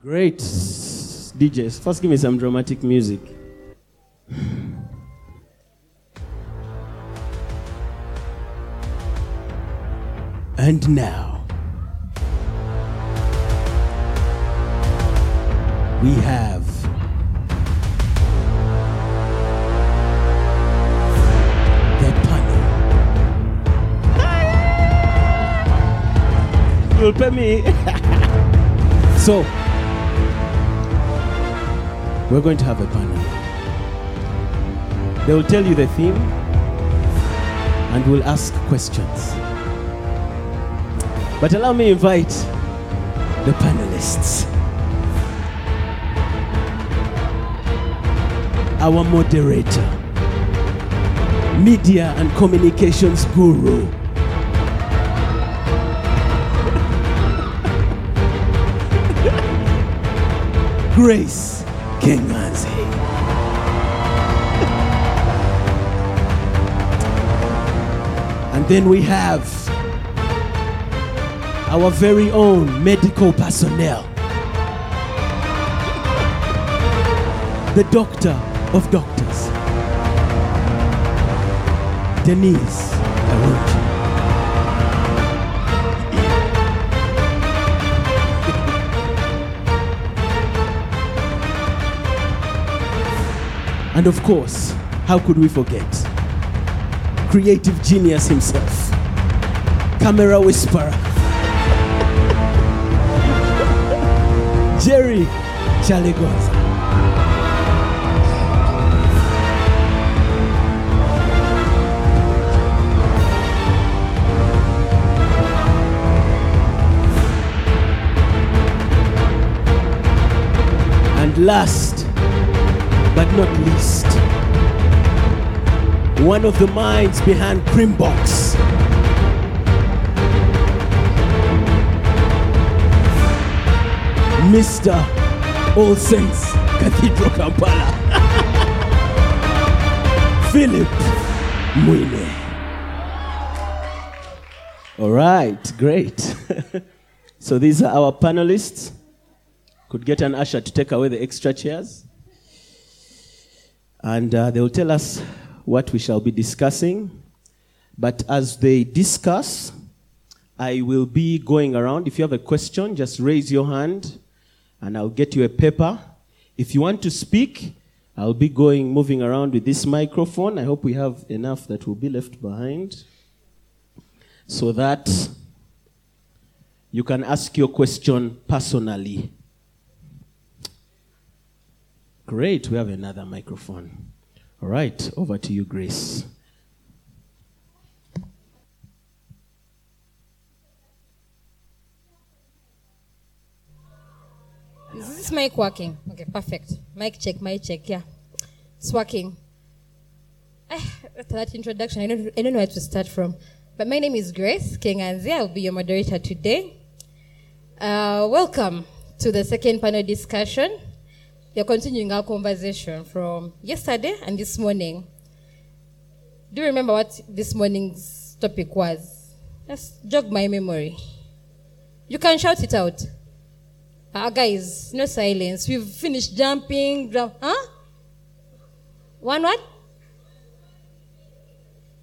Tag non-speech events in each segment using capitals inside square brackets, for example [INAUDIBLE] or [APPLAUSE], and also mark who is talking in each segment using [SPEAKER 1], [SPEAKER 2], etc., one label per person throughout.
[SPEAKER 1] Great. DJs, first give me some dramatic music. And now, we have the panel. You'll pay me. so, we're going to have a panel. They will tell you the theme and we'll ask questions. But allow me invite the panelists. Our moderator, media and communications guru, [LAUGHS] Grace [LAUGHS] And then we have our very own medical personnel. [LAUGHS] The doctor of doctors, Denise. And of course, how could we forget? Creative genius himself, camera whisperer, Jerry Chalegonza. And last not least, one of the minds behind Primbox. Mr. All Saints Cathedral Kampala. [LAUGHS] Philip Mwine. All right, great. [LAUGHS] so these are our panelists. Could get an usher to take away the extra chairs. And uh, they will tell us what we shall be discussing. But as they discuss, I will be going around. If you have a question, just raise your hand and I'll get you a paper. If you want to speak, I'll be going, moving around with this microphone. I hope we have enough that will be left behind so that you can ask your question personally. Great, we have another microphone. All right, over to you, Grace.
[SPEAKER 2] Is this mic working? Okay, perfect. Mic check, mic check. Yeah, it's working. Eh, after that introduction, I don't, I don't know where to start from. But my name is Grace Kenganzi. I'll be your moderator today. Uh, welcome to the second panel discussion. Are continuing our conversation from yesterday and this morning. Do you remember what this morning's topic was? Let's jog my memory. You can shout it out. Ah, guys, no silence. We've finished jumping. Jump. Huh? One what?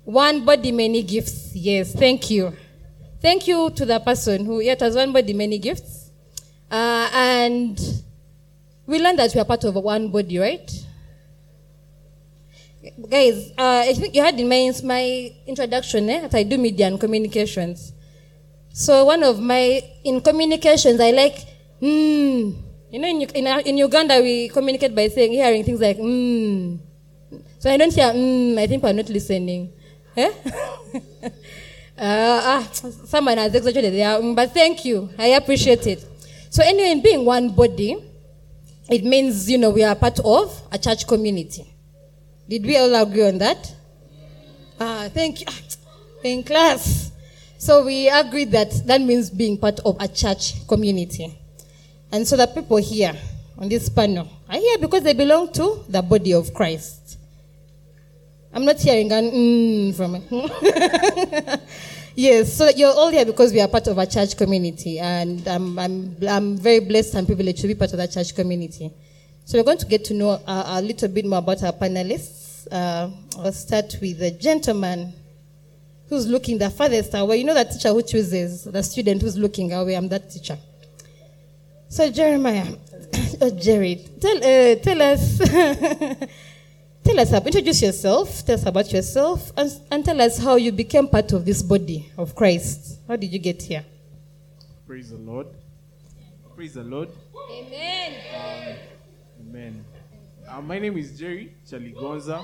[SPEAKER 2] One body, many gifts. Yes, thank you. Thank you to the person who, yet has one body, many gifts. Uh, and we learned that we are part of one body, right? Guys, uh, I think you had in my, my introduction eh, that I do media and communications. So one of my, in communications, I like, mm. You know, in, in, in Uganda, we communicate by saying, hearing things like, mm. So I don't hear, mm, I think we're not listening. Eh? [LAUGHS] uh, ah, someone has exaggerated there, mm, but thank you. I appreciate it. So anyway, in being one body, it means, you know, we are part of a church community. Did we all agree on that? Ah, thank you. In class. So we agreed that that means being part of a church community. And so the people here on this panel are here because they belong to the body of Christ. I'm not hearing an mm from [LAUGHS] Yes, so you're all here because we are part of a church community, and I'm, I'm, I'm very blessed and privileged to be part of that church community. So we're going to get to know uh, a little bit more about our panelists. Uh, I'll start with the gentleman who's looking the farthest away. You know that teacher who chooses the student who's looking away. I'm that teacher. So Jeremiah, [COUGHS] oh Jerry, tell uh, tell us [LAUGHS] tell us about introduce yourself. Tell us about yourself, and, and tell us how you became part of this body of Christ. How did you get here?
[SPEAKER 3] Praise the Lord. Praise the Lord.
[SPEAKER 2] Amen.
[SPEAKER 3] Amen. Uh, my name is Jerry Chaligonza.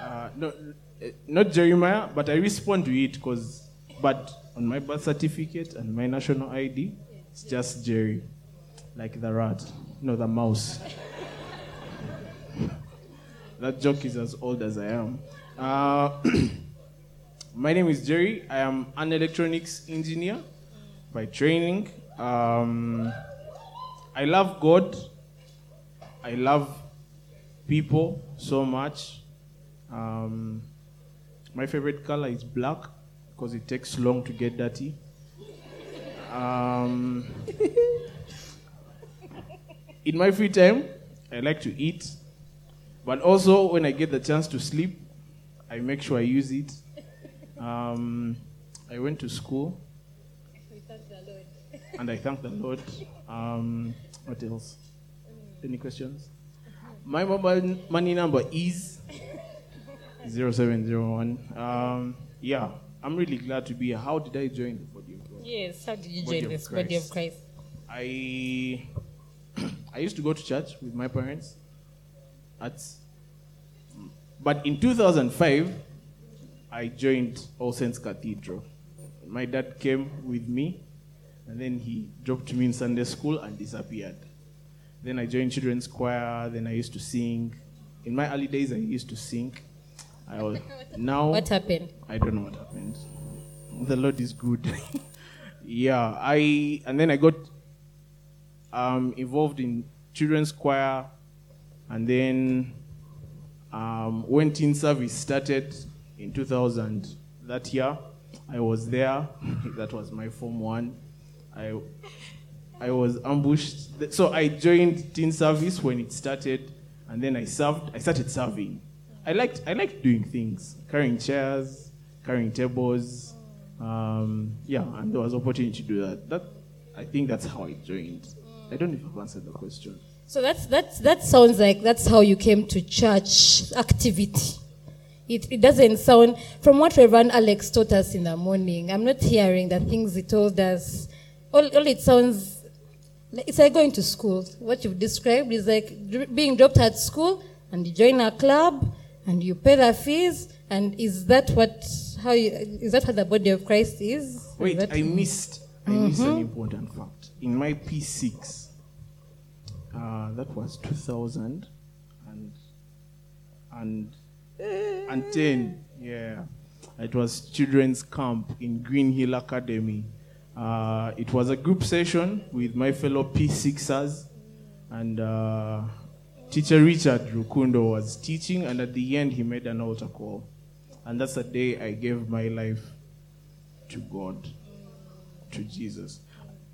[SPEAKER 3] Uh, no, uh, not Jeremiah, but I respond to it because, but on my birth certificate and my national ID, it's just Jerry, like the rat, no, the mouse. That joke is as old as I am. Uh, [CLEARS THROAT] my name is Jerry. I am an electronics engineer by training. Um, I love God. I love people so much. Um, my favorite color is black because it takes long to get dirty. Um, [LAUGHS] in my free time, I like to eat, but also when I get the chance to sleep, I make sure I use it. Um, I went to school, and I thank the Lord. Um, what else? Any questions? My mobile money number is 0701. Um, yeah, I'm really glad to be here. How did I join the body of God?
[SPEAKER 2] Yes. How did you
[SPEAKER 3] Body
[SPEAKER 2] join this body of.
[SPEAKER 3] Christ? I [CLEARS THROAT] I used to go to church with my parents. At, but in 2005, I joined All Saints Cathedral. My dad came with me, and then he dropped me in Sunday school and disappeared. Then I joined children's choir. Then I used to sing. In my early days, I used to sing. I was, [LAUGHS] now
[SPEAKER 2] What happened?
[SPEAKER 3] I don't know what happened. The Lord is good. [LAUGHS] yeah, I and then I got um, involved in children's choir, and then um, when teen service started in 2000 that year, I was there. [LAUGHS] that was my form one. I I was ambushed. So I joined teen service when it started, and then I served. I started serving. I liked I liked doing things, carrying chairs, carrying tables. Um, yeah, and there was opportunity to do that. That I think that's how I joined. I don't know if I've answered the question.
[SPEAKER 2] So that's that's that sounds like that's how you came to church activity. It, it doesn't sound from what Reverend Alex taught us in the morning. I'm not hearing the things he told us. All, all it sounds like- it's like going to school. What you've described is like being dropped at school and you join a club and you pay the fees. And is that what how you, is that how the body of Christ is? Is
[SPEAKER 3] Wait,
[SPEAKER 2] that-
[SPEAKER 3] I missed. I missed mm-hmm. an important fact. In my P6, uh, that was 2000 and and and 10. Yeah, it was children's camp in Green Hill Academy. Uh, it was a group session with my fellow P6ers, and uh, teacher Richard Rukundo was teaching, and at the end he made an altar call, and that's the day I gave my life to God, to Jesus.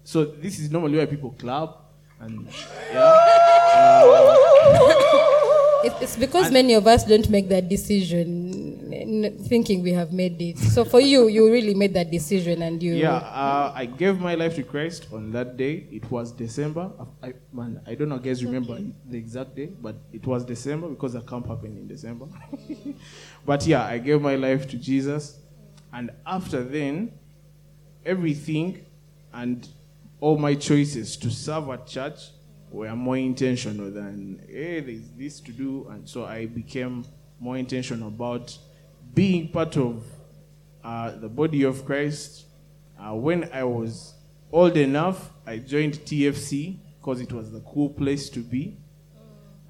[SPEAKER 3] So this is normally where people clap, and yeah.
[SPEAKER 2] It- It's because many of us don't make that decision thinking we have made it. So for you, you really made that decision and you.
[SPEAKER 3] Yeah, uh, I gave my life to Christ on that day. It was December. I, man, I don't know, guys, remember the exact day, but it was December because the camp happened in December. [LAUGHS] but yeah, I gave my life to Jesus, and after then, everything and all my choices to serve at church were more intentional than hey, there's this to do, and so I became more intentional about being part of uh, the body of Christ. Uh, when I was old enough, I joined TFC because it was the cool place to be.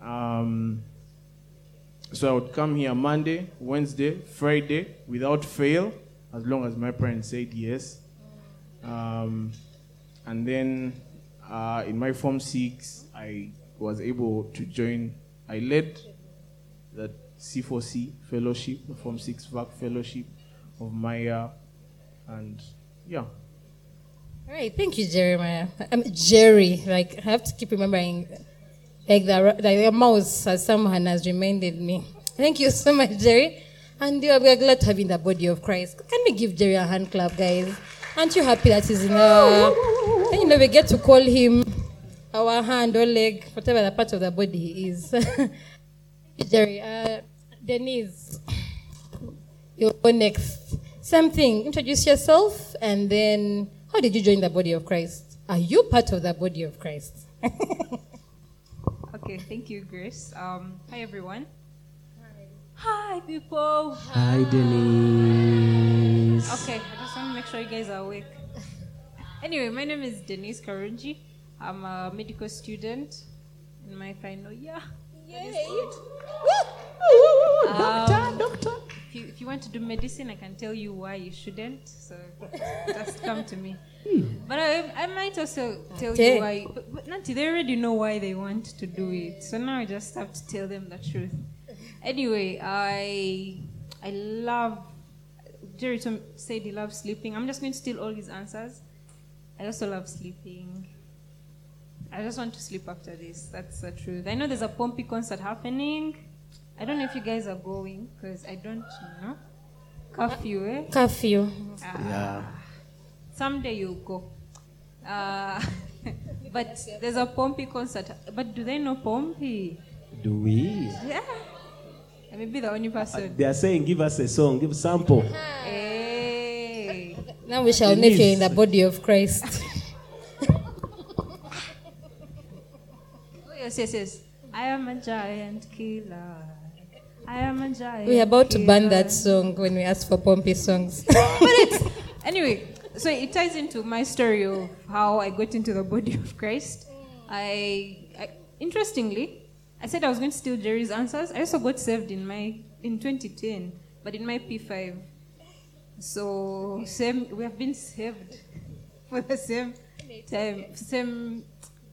[SPEAKER 3] Um, so I would come here Monday, Wednesday, Friday without fail, as long as my parents said yes. Um, and then uh, in my Form 6, I was able to join, I led the C4C fellowship, the Form 6 VAC fellowship of my uh, And yeah.
[SPEAKER 2] All right, thank you, Jeremiah. I'm Jerry. Like I have to keep remembering, like the the mouse, as someone has reminded me. Thank you so much, Jerry. And we are glad to have you in the body of Christ. Can we give Jerry a hand clap, guys? Aren't you happy that he's in the? And [LAUGHS] you know we get to call him our hand or leg, whatever the part of the body he is. [LAUGHS] Jerry, uh, Denise, you'll go next. Same thing. Introduce yourself, and then how did you join the body of Christ? Are you part of the body of Christ? [LAUGHS]
[SPEAKER 4] Okay, thank you, Grace. Um, hi, everyone. Hi, people.
[SPEAKER 1] Hi, Denise.
[SPEAKER 4] Okay, I just want to make sure you guys are awake. Anyway, my name is Denise Karunji. I'm a medical student in my final year. Um, doctor, doctor. If you, if you want to do medicine, I can tell you why you shouldn't. So just come to me. But I, I might also tell
[SPEAKER 2] Okay.
[SPEAKER 4] you why. But, but Nanti, they already know why they want to do it. So now I just have to tell them the truth. Anyway, I I love. Jerry Tom said he loves sleeping. I'm just going to steal all his answers. I also love sleeping. I just want to sleep after this. That's the truth. I know there's a Pompi concert happening. I don't know if you guys are going because I don't know. Curfew, eh?
[SPEAKER 2] Curfew.
[SPEAKER 1] Yeah.
[SPEAKER 4] Someday you'll go. Uh, [LAUGHS] but there's a Pompi concert. But do they know Pompi?
[SPEAKER 1] Do we?
[SPEAKER 4] Yeah. I may be the only person.
[SPEAKER 1] They are saying, give us a song, give sample.
[SPEAKER 4] Hey.
[SPEAKER 2] Now we shall know if you're in the body of Christ. [LAUGHS]
[SPEAKER 4] Oh, yes, yes, yes. I am a giant killer. I am a giant.
[SPEAKER 2] We're about to ban that song when we ask for Pompi songs. [LAUGHS]
[SPEAKER 4] but it's anyway. So it ties into my story of how I got into the body of Christ. I, I interestingly, I said I was going to steal Jerry's answers. I also got saved in my in 2010, but in my P5. So same, we have been saved for the same time, same,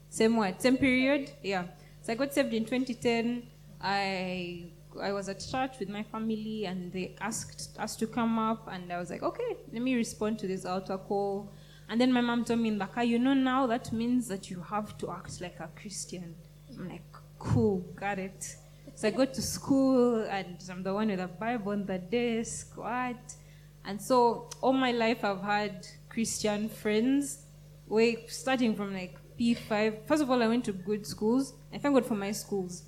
[SPEAKER 4] same what, same period. Yeah. So I got saved in 2010. I I was at church with my family, and they asked us to come up, and I was like, okay, let me respond to this altar call. And then my mom told me in you know, now that means that you have to act like a Christian. I'm like, cool, got it. So I go to school, and I'm the one with a Bible on the desk. What? And so all my life I've had Christian friends. Wait, starting from like P5. First of all, I went to good schools. I thank God for my schools.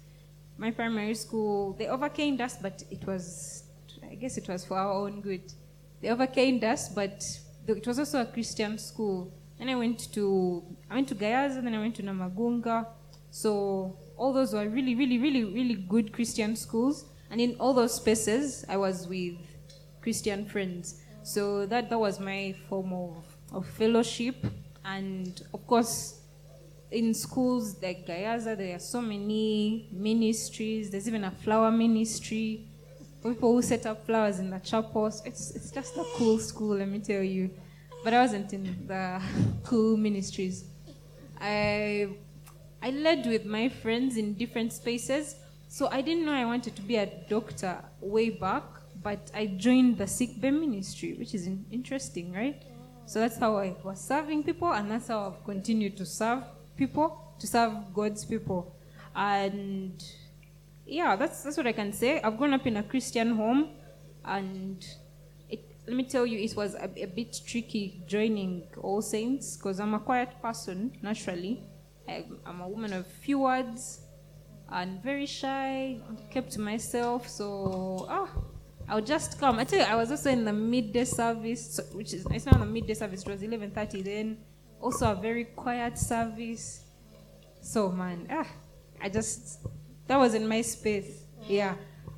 [SPEAKER 4] My primary school, they overcame us, but it was, I guess it was for our own good. They overcame us, but it was also a Christian school. Then I went to, I went to Gayaza, then I went to Namagunga. So all those were really, really, really, really good Christian schools. And in all those spaces, I was with Christian friends. So that, that was my form of, of fellowship. And of course, in schools like Gayaza, there are so many ministries. There's even a flower ministry people who set up flowers in the chapels. It's, it's just a cool school, let me tell you. But I wasn't in the [LAUGHS] cool ministries. I, I led with my friends in different spaces. So I didn't know I wanted to be a doctor way back, but I joined the sick bay ministry, which is in- interesting, right? So that's how I was serving people, and that's how I've continued to serve people, to serve God's people. And yeah, that's, that's what I can say. I've grown up in a Christian home, and it, let me tell you, it was a, a bit tricky joining All Saints because I'm a quiet person naturally. I'm a woman of few words and very shy, kept to myself. So, ah, I'll just come. I tell you, I was also in the midday service, which is it's not the midday service. It was 11:30 then. Also a very quiet service. So man, ah, I just that was in my space. Yeah.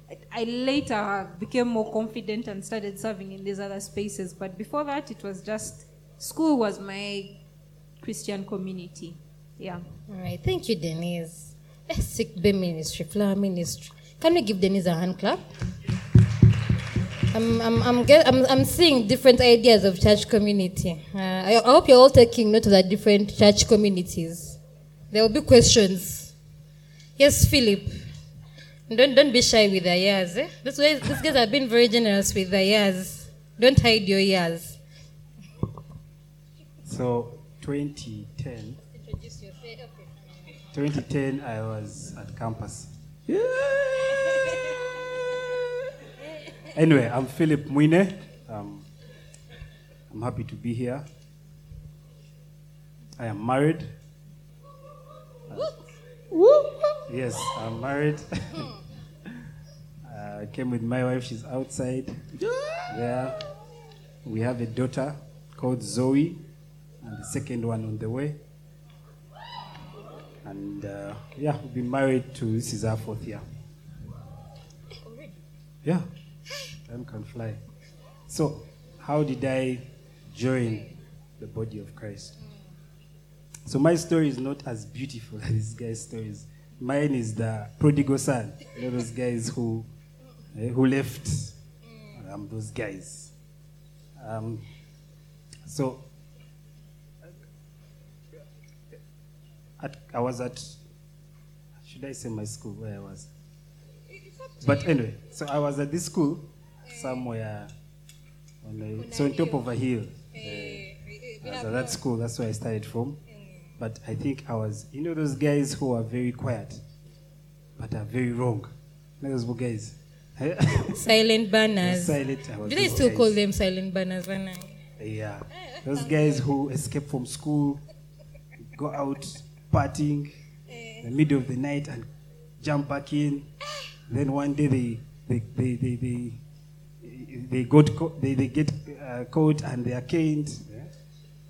[SPEAKER 4] I, I later became more confident and started serving in these other spaces. But before that, it was just school was my Christian community. Yeah.
[SPEAKER 2] All right, thank you, Denise. Sick Bay Ministry, Flower Ministry. Can we give Denise a hand clap? I'm, I'm, I'm, get, I'm, I'm seeing different ideas of church community. Uh, I, I hope you're all taking note of the different church communities. There will be questions. Yes, Philip. Don't, don't be shy with the years. Eh? This way, these guys have been very generous with the years. Don't hide your years.
[SPEAKER 5] So 2010, 2010, I was at campus. [LAUGHS] Anyway, I'm Philip Mwine. Um, I'm happy to be here. I am married. Yes, I'm married. [LAUGHS] I came with my wife. She's outside there. We have a daughter called Zoe, and the second one on the way. And uh, yeah, we've been married to this is our fourth year. Yeah, time can fly. So, how did I join the body of Christ? So my story is not as beautiful [LAUGHS] as this guy's stories. Mine is the prodigal son. You know those guys who eh, who left. Um, those guys. Um, so at, I was at. Should I say my school where I was? But anyway, so I was at this school somewhere on a, so on top of a hill. Eh, I was at that school. That's where I started from. But I think I was, you know, those guys who are very quiet, but are very wrong. Those guys. [LAUGHS]
[SPEAKER 2] Silent banners.
[SPEAKER 5] Silent. I
[SPEAKER 2] Do they still
[SPEAKER 5] guys.
[SPEAKER 2] call them silent banners? Vanna?
[SPEAKER 5] Yeah. Those guys who escape from school, go out partying in the middle of the night and jump back in. Then one day they they they they they, they got co- they, they get uh, caught and they are caned.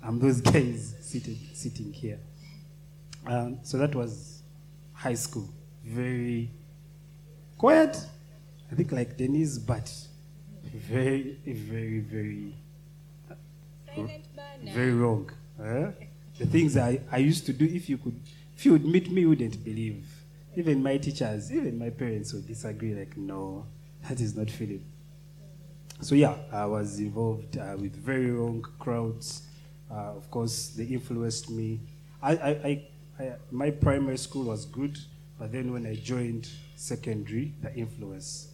[SPEAKER 5] I'm those [LAUGHS] guys seated sitting here. Um, so that was high school. Very quiet. I think like Denise, but very very very very wrong. Huh? The things I, I used to do, if you could, if you would meet me, you wouldn't believe. Even my teachers, even my parents would disagree. Like, no, that is not Philip. So yeah, I was involved uh, with very wrong crowds. Uh, of course, they influenced me. I, I, I, I, my primary school was good, but then when I joined secondary, the influence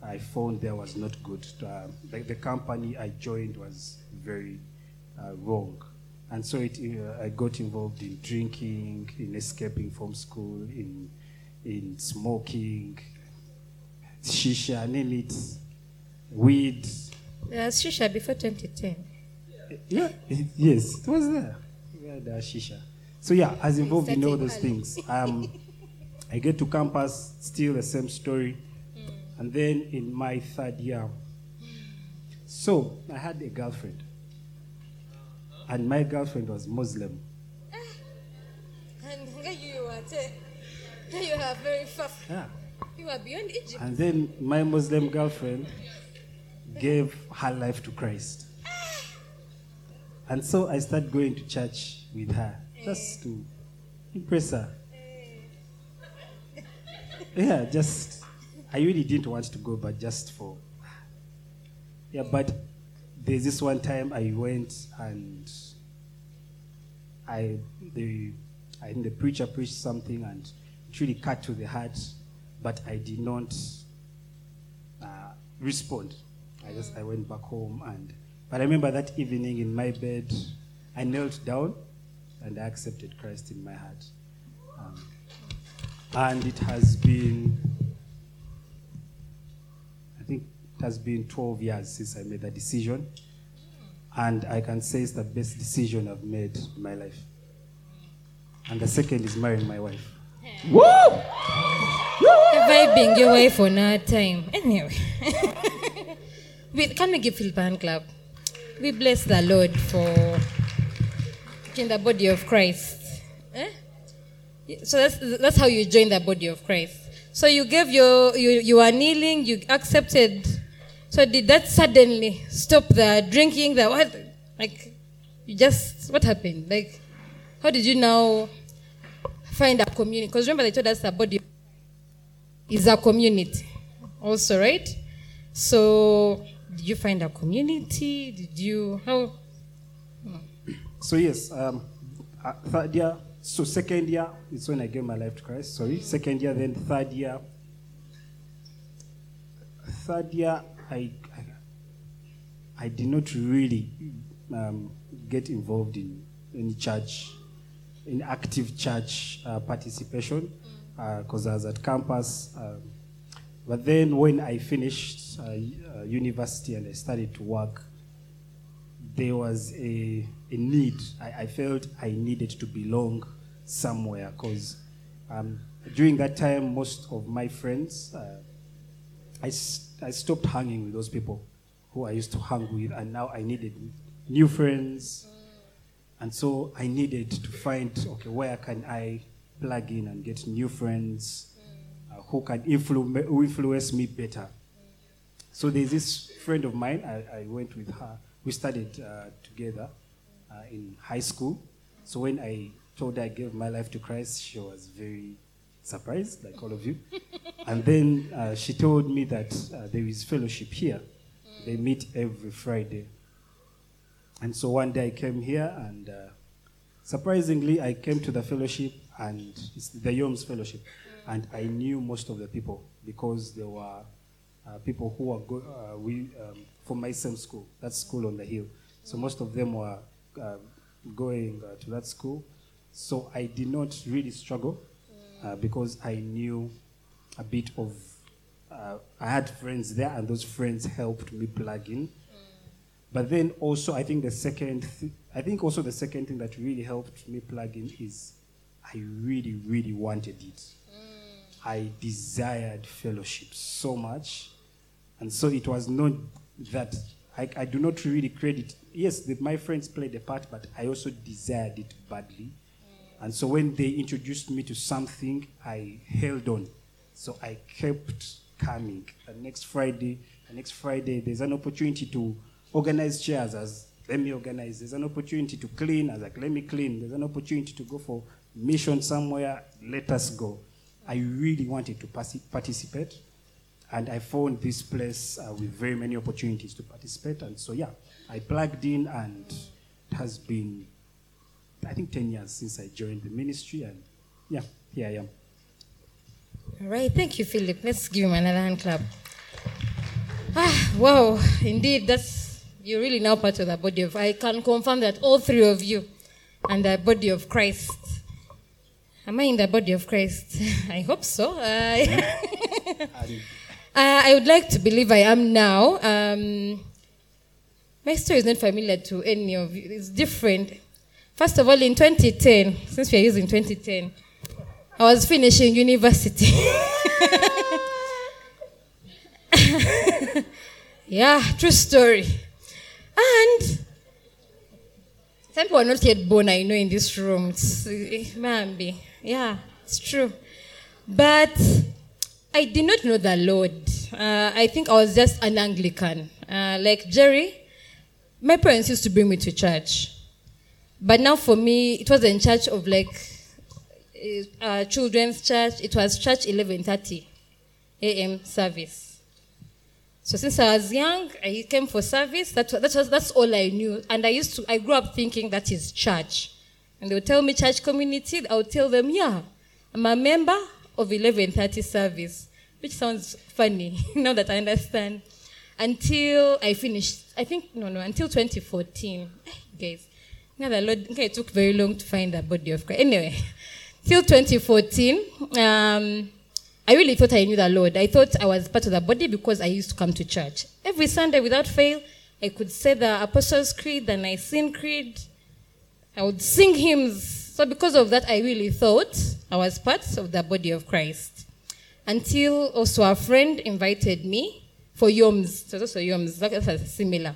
[SPEAKER 5] I found there was not good. Uh, the, the company I joined was very uh, wrong. And so it, uh, I got involved in drinking, in escaping from school, in, in smoking, shisha, name it, weed.
[SPEAKER 2] There's shisha before 2010.
[SPEAKER 5] Yeah, yes, it was there. We had uh, shisha. So yeah, I was involved in all those things. Um, I get to campus, still the same story. And then in my third year, so I had a girlfriend. And my girlfriend was Muslim.
[SPEAKER 2] And [LAUGHS] you are, you are very far.
[SPEAKER 5] Yeah.
[SPEAKER 2] You are beyond Egypt.
[SPEAKER 5] And then my Muslim girlfriend gave her life to Christ. And so I started going to church with her just to impress her. Yeah, just, I really didn't want to go, but just for. Yeah, but there's this one time I went and I, the, I the preacher preached something and it really cut to the heart, but I did not uh, respond. I just I went back home and but I remember that evening in my bed, I knelt down and I accepted Christ in my heart. Um, and it has been, I think it has been 12 years since I made that decision. And I can say it's the best decision I've made in my life. And the second is marrying my wife. Woo!
[SPEAKER 2] You're vibing your wife on our time. Anyway. [LAUGHS] we, can we give Philip a hand clap? We bless the Lord for in the body of Christ. Eh? So that's, that's how you join the body of Christ. So you gave your, you, you are kneeling, you accepted. So did that suddenly stop the drinking, the what? Like, you just, what happened? Like, how did you now find a community? Because remember they told us the body is a community also, right? So did you find a community? Did you, how?
[SPEAKER 5] So yes, um, uh, third year. So second year is when I gave my life to Christ. Sorry, second year, then third year. Third year, I I, I did not really um, get involved in any church, in active church uh, participation, because I was at campus. Um, but then when I finished uh, uh, university and I started to work, there was a, a need. I, I felt I needed to belong somewhere because um, during that time, most of my friends, uh, I, I stopped hanging with those people who I used to hang with, and now I needed new friends. And so I needed to find, okay, where can I plug in and get new friends who can influ- influence me better? So there's this friend of mine, I, I went with her. We studied uh, together uh, in high school. So when I told her I gave my life to Christ, she was very surprised, like all of you. [LAUGHS] and then uh, she told me that uh, there is fellowship here. They meet every Friday. And so one day I came here, and uh, surprisingly, I came to the fellowship, and it's the Yoms Fellowship, and I knew most of the people because there were uh, people who were go- uh, we um, from my same school, that school on the hill. So most of them were uh, going to that school. So I did not really struggle uh, because I knew a bit of. Uh, I had friends there, and those friends helped me plug in. But then also, I think the second, th- I think also the second thing that really helped me plug in is I really, really wanted it. I desired fellowship so much. And so it was not that I, I do not really credit. Yes, the, my friends played a part, but I also desired it badly. And so when they introduced me to something, I held on. So I kept coming. The next Friday, the next Friday, there's an opportunity to organize chairs as let me organize. There's an opportunity to clean as like let me clean. There's an opportunity to go for mission somewhere. Let us go. I really wanted to participate, and I found this place uh, with very many opportunities to participate. And so yeah, I plugged in, and it has been I think 10 years since I joined the ministry, and yeah, here I am.
[SPEAKER 2] All right, thank you, Philip. Let's give him another hand clap. Ah, wow, indeed, that's you're really now part of the body of. I can confirm that all three of you and the body of Christ. Am I in the body of Christ? [LAUGHS] I hope so. Uh, [LAUGHS] [LAUGHS] Uh, I would like to believe I am now. Um, my story is not familiar to any of you. It's different. First of all, in 2010, since we are using 2010, I was finishing university. yeah, true story. And some people are not yet born, I know, in this room. It's, be. Yeah, it's true. But I did not know the Lord. Uh, I think I was just an Anglican. Uh, like Jerry, my parents used to bring me to church. But now for me, it was in church of like uh, children's church. It was church 11:30 a.m. service. So since I was young, I came for service. That, that was that's all I knew, and I used to. I grew up thinking that is church, and they would tell me church community. I would tell them, yeah, I'm a member of 11:30 service, which sounds funny [LAUGHS] now that I understand. Until I finished, I think no, no, until 2014, Eh, [LAUGHS] guys. Yeah, the Lord, okay, it took very long to find the body of Christ. Anyway, [LAUGHS] till 2014, um, I really thought I knew the Lord. I thought I was part of the body because I used to come to church. Every Sunday without fail, I could say the Apostles' Creed, the Nicene Creed. I would sing hymns. So because of that, I really thought I was part of the body of Christ. Until also a friend invited me for Yoms. So also Yoms, that's similar.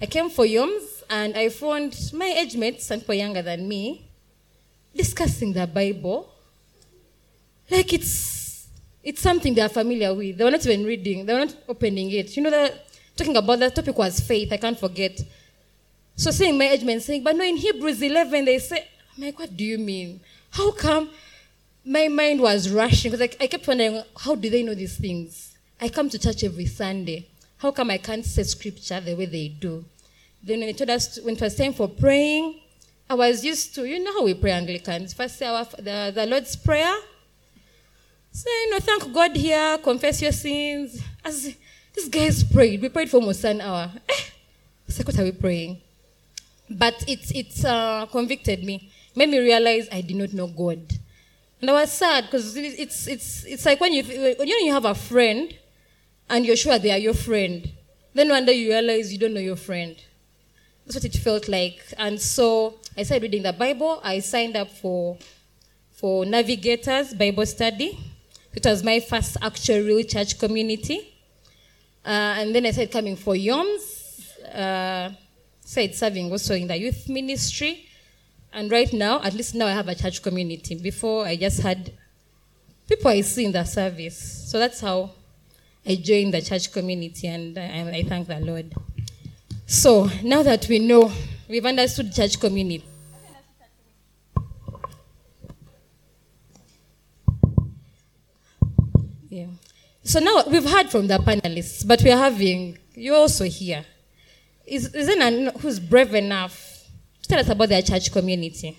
[SPEAKER 2] I came for Yoms and I found my age mates and people younger than me discussing the Bible. Like it's it's something they are familiar with. They were not even reading, they were not opening it. You know, the, talking about the topic was faith, I can't forget. So seeing my age mates saying, but no, in Hebrews 11, they say, I'm like, what do you mean? How come my mind was rushing? Because I, I kept wondering, how do they know these things? I come to church every Sunday. How come I can't say scripture the way they do? Then when they told us, to, when it was time for praying, I was used to, you know how we pray Anglicans. First say our, the, the Lord's Prayer. So, you know, thank God here, confess your sins. As these guys prayed, we prayed for almost an hour. Eh, I what are we praying? But it it uh, convicted me, made me realize I did not know God, and I was sad because it's it's it's like when you when you have a friend, and you're sure they are your friend, then one day you realize you don't know your friend. That's what it felt like, and so I started reading the Bible. I signed up for for Navigators Bible Study. It was my first actual real church community. Uh, and then I started coming for YOMS. Uh, started serving also in the youth ministry. And right now, at least now I have a church community. Before I just had people I see in the service. So that's how I joined the church community and I, I thank the Lord. So now that we know, we've understood church community. Yeah. So now we've heard from the panelists, but we're having, you're also here. Is, is anyone who's brave enough to tell us about their church community?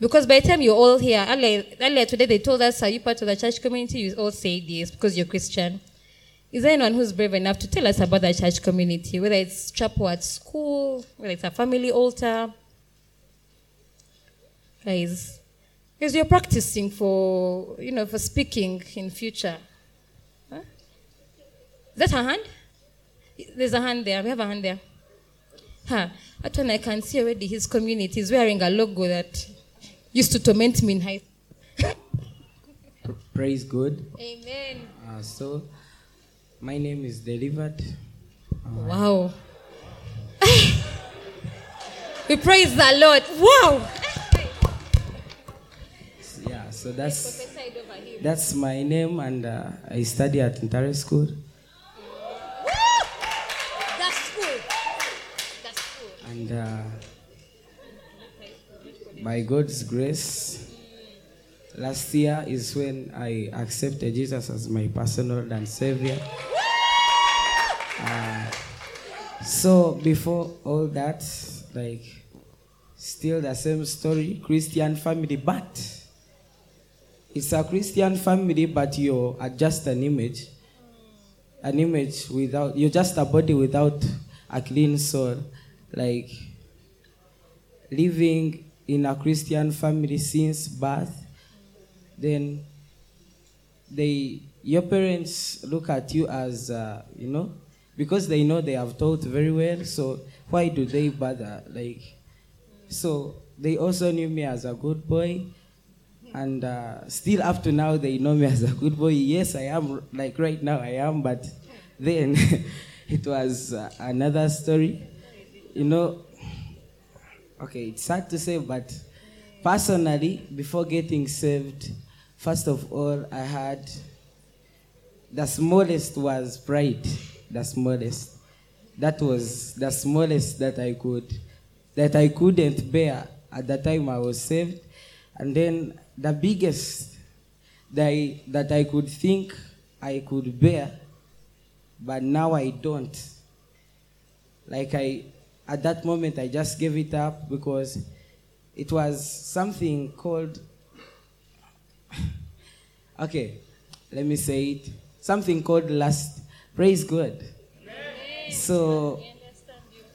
[SPEAKER 2] Because by the time you're all here, earlier, earlier today they told us, are you part of the church community? You all say yes because you're Christian. Is there anyone who's brave enough to tell us about the church community, whether it's chapel at school, whether it's a family altar? Guys, because you're practicing for, you know, for speaking in future. Huh? Is that a hand? There's a hand there. We have a hand there. Huh. That one I can see already. His community is wearing a logo that used to torment me in high
[SPEAKER 6] Praise God.
[SPEAKER 2] Amen.
[SPEAKER 6] Uh, so, my name is Delivered.
[SPEAKER 2] Wow. [LAUGHS] we praise the Lord. Wow.
[SPEAKER 6] Yeah, so that's that's my name, and uh, I study at Ntare School. And uh, by God's grace, last year is when I accepted Jesus as my personal and Savior. Uh, so before all that, like, still the same story, Christian family, but it's a Christian family, but you're just an image. An image without, you're just a body without a clean soul. Like, living in a Christian family since birth, then they, your parents look at you as, uh, you know, because they know they have taught very well, so why do they bother? Like, so they also knew me as a good boy, and uh, still up to now they know me [LAUGHS] as a good boy. Yes, I am. Like right now, I am, but then [LAUGHS] it was uh, another story. You know, okay, it's sad to say, but personally, before getting saved, first of all, I had the smallest was pride. The smallest. That was the smallest that I could, that I couldn't bear at the time I was saved. And then the biggest that I, that I could think I could bear, but now I don't. Like I, at that moment, I just gave it up because it was something called, [SIGHS] okay, let me say it, something called lust. Praise God. So,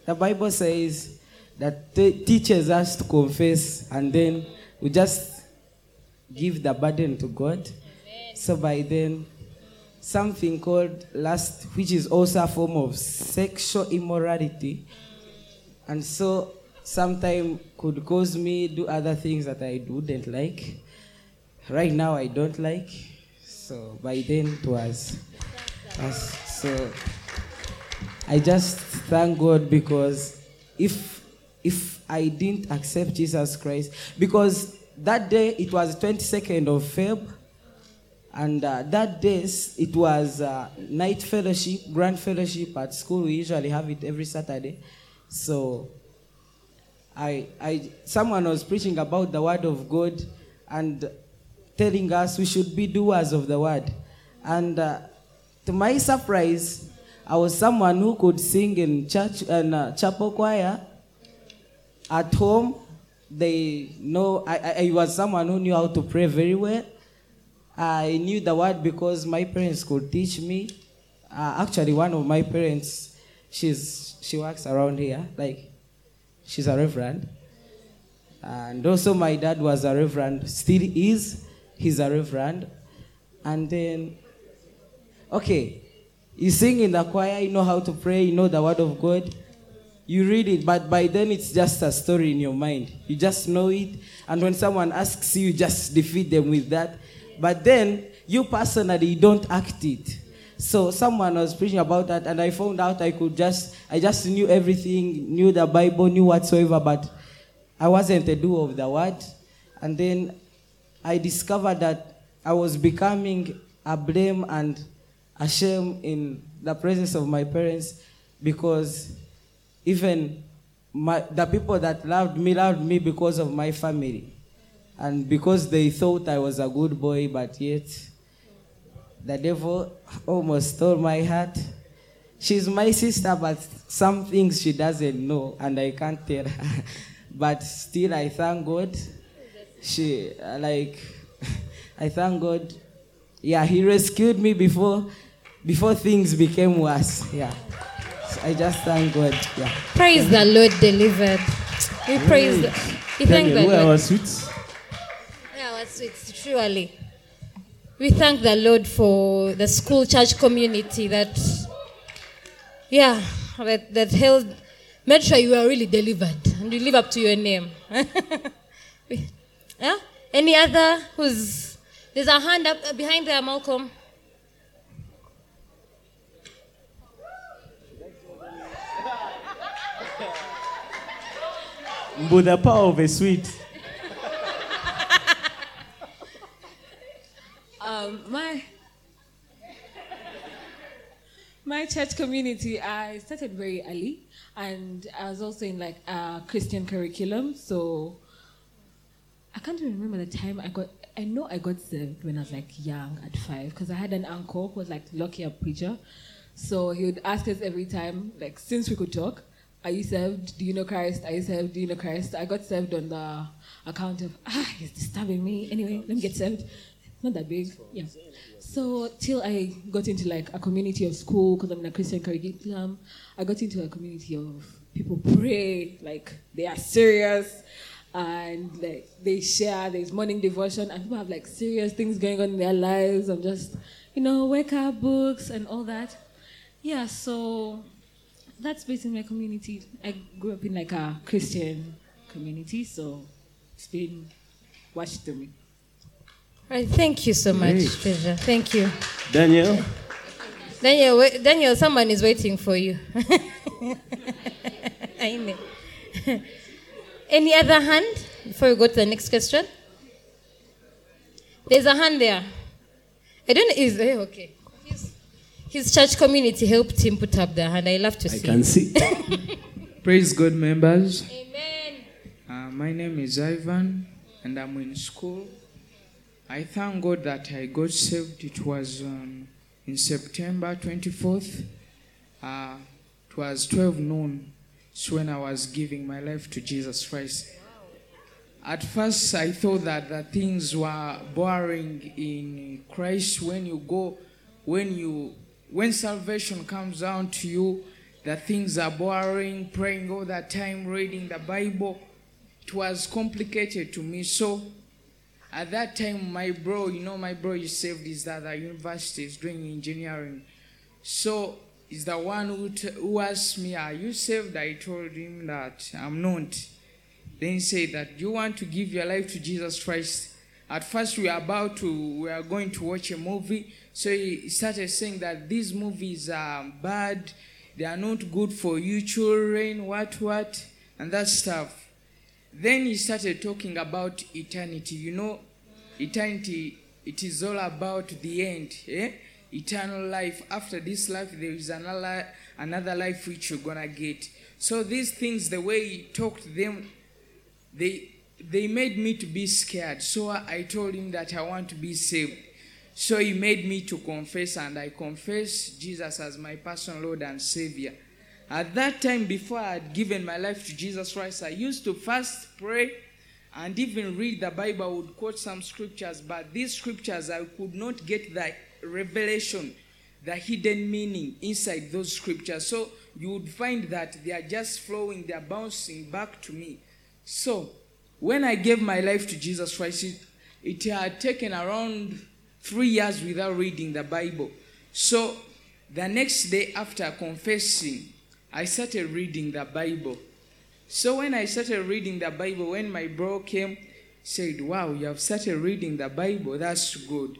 [SPEAKER 6] the Bible says that t- teaches us to confess and then we just give the burden to God. So by then, something called lust, which is also a form of sexual immorality, and so sometimes could cause me do other things that I wouldn't like. Right now, I don't like. So by then, it was, was so. I just thank God because if if I didn't accept Jesus Christ, because that day it was 22nd of Feb, and uh, that day it was uh, night fellowship, grand fellowship at school. We usually have it every Saturday, so I I someone was preaching about the word of God and telling us we should be doers of the word, and uh, to my surprise. I was someone who could sing in church and uh, chapel choir. At home, they know I, I, was someone who knew how to pray very well. I knew the word because my parents could teach me. Uh, actually, one of my parents, she's she works around here. Like, she's a reverend. And also, my dad was a reverend, still is. He's a reverend. And then, okay, you sing in the choir, you know how to pray, you know the word of God. You read it, but by then it's just a story in your mind. You just know it. And when someone asks you, you just defeat them with that. But then, you personally don't act it. So someone was preaching about that, and I found out I could just, I just knew everything, knew the Bible, knew whatsoever, but I wasn't a doer of the word. And then I discovered that I was becoming a blame and a shame in the presence of my parents because even my, the people that loved me loved me because of my family and because they thought I was a good boy, but yet the devil almost stole my heart. She's my sister, but some things she doesn't know, and I can't tell her. [LAUGHS] but still, I thank God. She, uh, like, [LAUGHS] I thank God. Yeah, He rescued me before, before things became worse. Yeah, So I just thank God. Yeah.
[SPEAKER 2] Praise the Lord delivered. We praise the, we thank
[SPEAKER 1] Daniel,
[SPEAKER 2] the
[SPEAKER 1] where are
[SPEAKER 2] Lord.
[SPEAKER 1] our sweets?
[SPEAKER 2] Yeah, our sweets, surely. We thank the Lord for the school church community that, yeah, that, that held, made sure you were really delivered and you live up to your name. [LAUGHS] Yeah? Any other who's, there's a hand up uh, behind there, Malcolm.
[SPEAKER 1] Mbu, the power of a sweet.
[SPEAKER 7] Um, my my church community, I started very early, and I was also in like a Christian curriculum. So I can't even remember the time I got. I know I got saved when I was like young at five because I had an uncle who was like lucky a preacher. So he would ask us every time, like since we could talk, are you saved? Do you know Christ? Are you saved? Do you know Christ? I got saved on the account of ah, he's disturbing me. Anyway, let me get saved. Not that big, yeah. So till I got into like a community of school because I'm in a Christian curriculum, I got into a community of people pray like they are serious and like they share. There's morning devotion and people have like serious things going on in their lives. I'm just you know wake up books and all that. Yeah, so that's basically my community. I grew up in like a Christian community, so it's been watched to me.
[SPEAKER 2] Right, thank you so much,
[SPEAKER 1] Great.
[SPEAKER 2] Treasure. Thank you.
[SPEAKER 1] Daniel,
[SPEAKER 2] Daniel, wait, Daniel, someone is waiting for you. [LAUGHS] [LAUGHS] Any other hand before we go to the next question? There's a hand there. I don't know. Is eh, okay. His, his church community helped him put up the hand. I love to see.
[SPEAKER 1] I can see. [LAUGHS]
[SPEAKER 8] Praise God, members.
[SPEAKER 2] Amen.
[SPEAKER 8] Uh, my name is Ivan, and I'm in school. I thank God that I got saved. It was um, in September 24th. Uh, it was 12 noon. It's when I was giving my life to Jesus Christ. At first, I thought that the things were boring in Christ. When you go, when you, when salvation comes down to you, the things are boring. Praying all the time, reading the Bible, it was complicated to me. So, at that time, my bro, you know, my bro is saved. Is at university, is doing engineering. So, is the one who, t- who asked me, "Are you saved?" I told him that I'm not. Then he said that you want to give your life to Jesus Christ. At first, we are about to, we are going to watch a movie. So he started saying that these movies are bad, they are not good for you children, what, what, and that stuff. Then he started talking about eternity. You know, eternity, it is all about the end, eh? Eternal life. After this life, there is another, another life which you're gonna get. So these things, the way he talked them, they they made me to be scared. So I told him that I want to be saved. So he made me to confess, and I confessed Jesus as my personal Lord and Savior. At that time, before I had given my life to Jesus Christ, I used to fast, pray, and even read the Bible. I would quote some scriptures, but these scriptures I could not get the revelation. the hidden meaning inside those scriptures. So you would find that they are just flowing, they are bouncing back to me. So when I gave my life to Jesus Christ, it, it had taken around three years without reading the Bible. So the next day after confessing, I started reading the Bible. So when I started reading the Bible, when my bro came, said, Wow, you have started reading the Bible, that's good.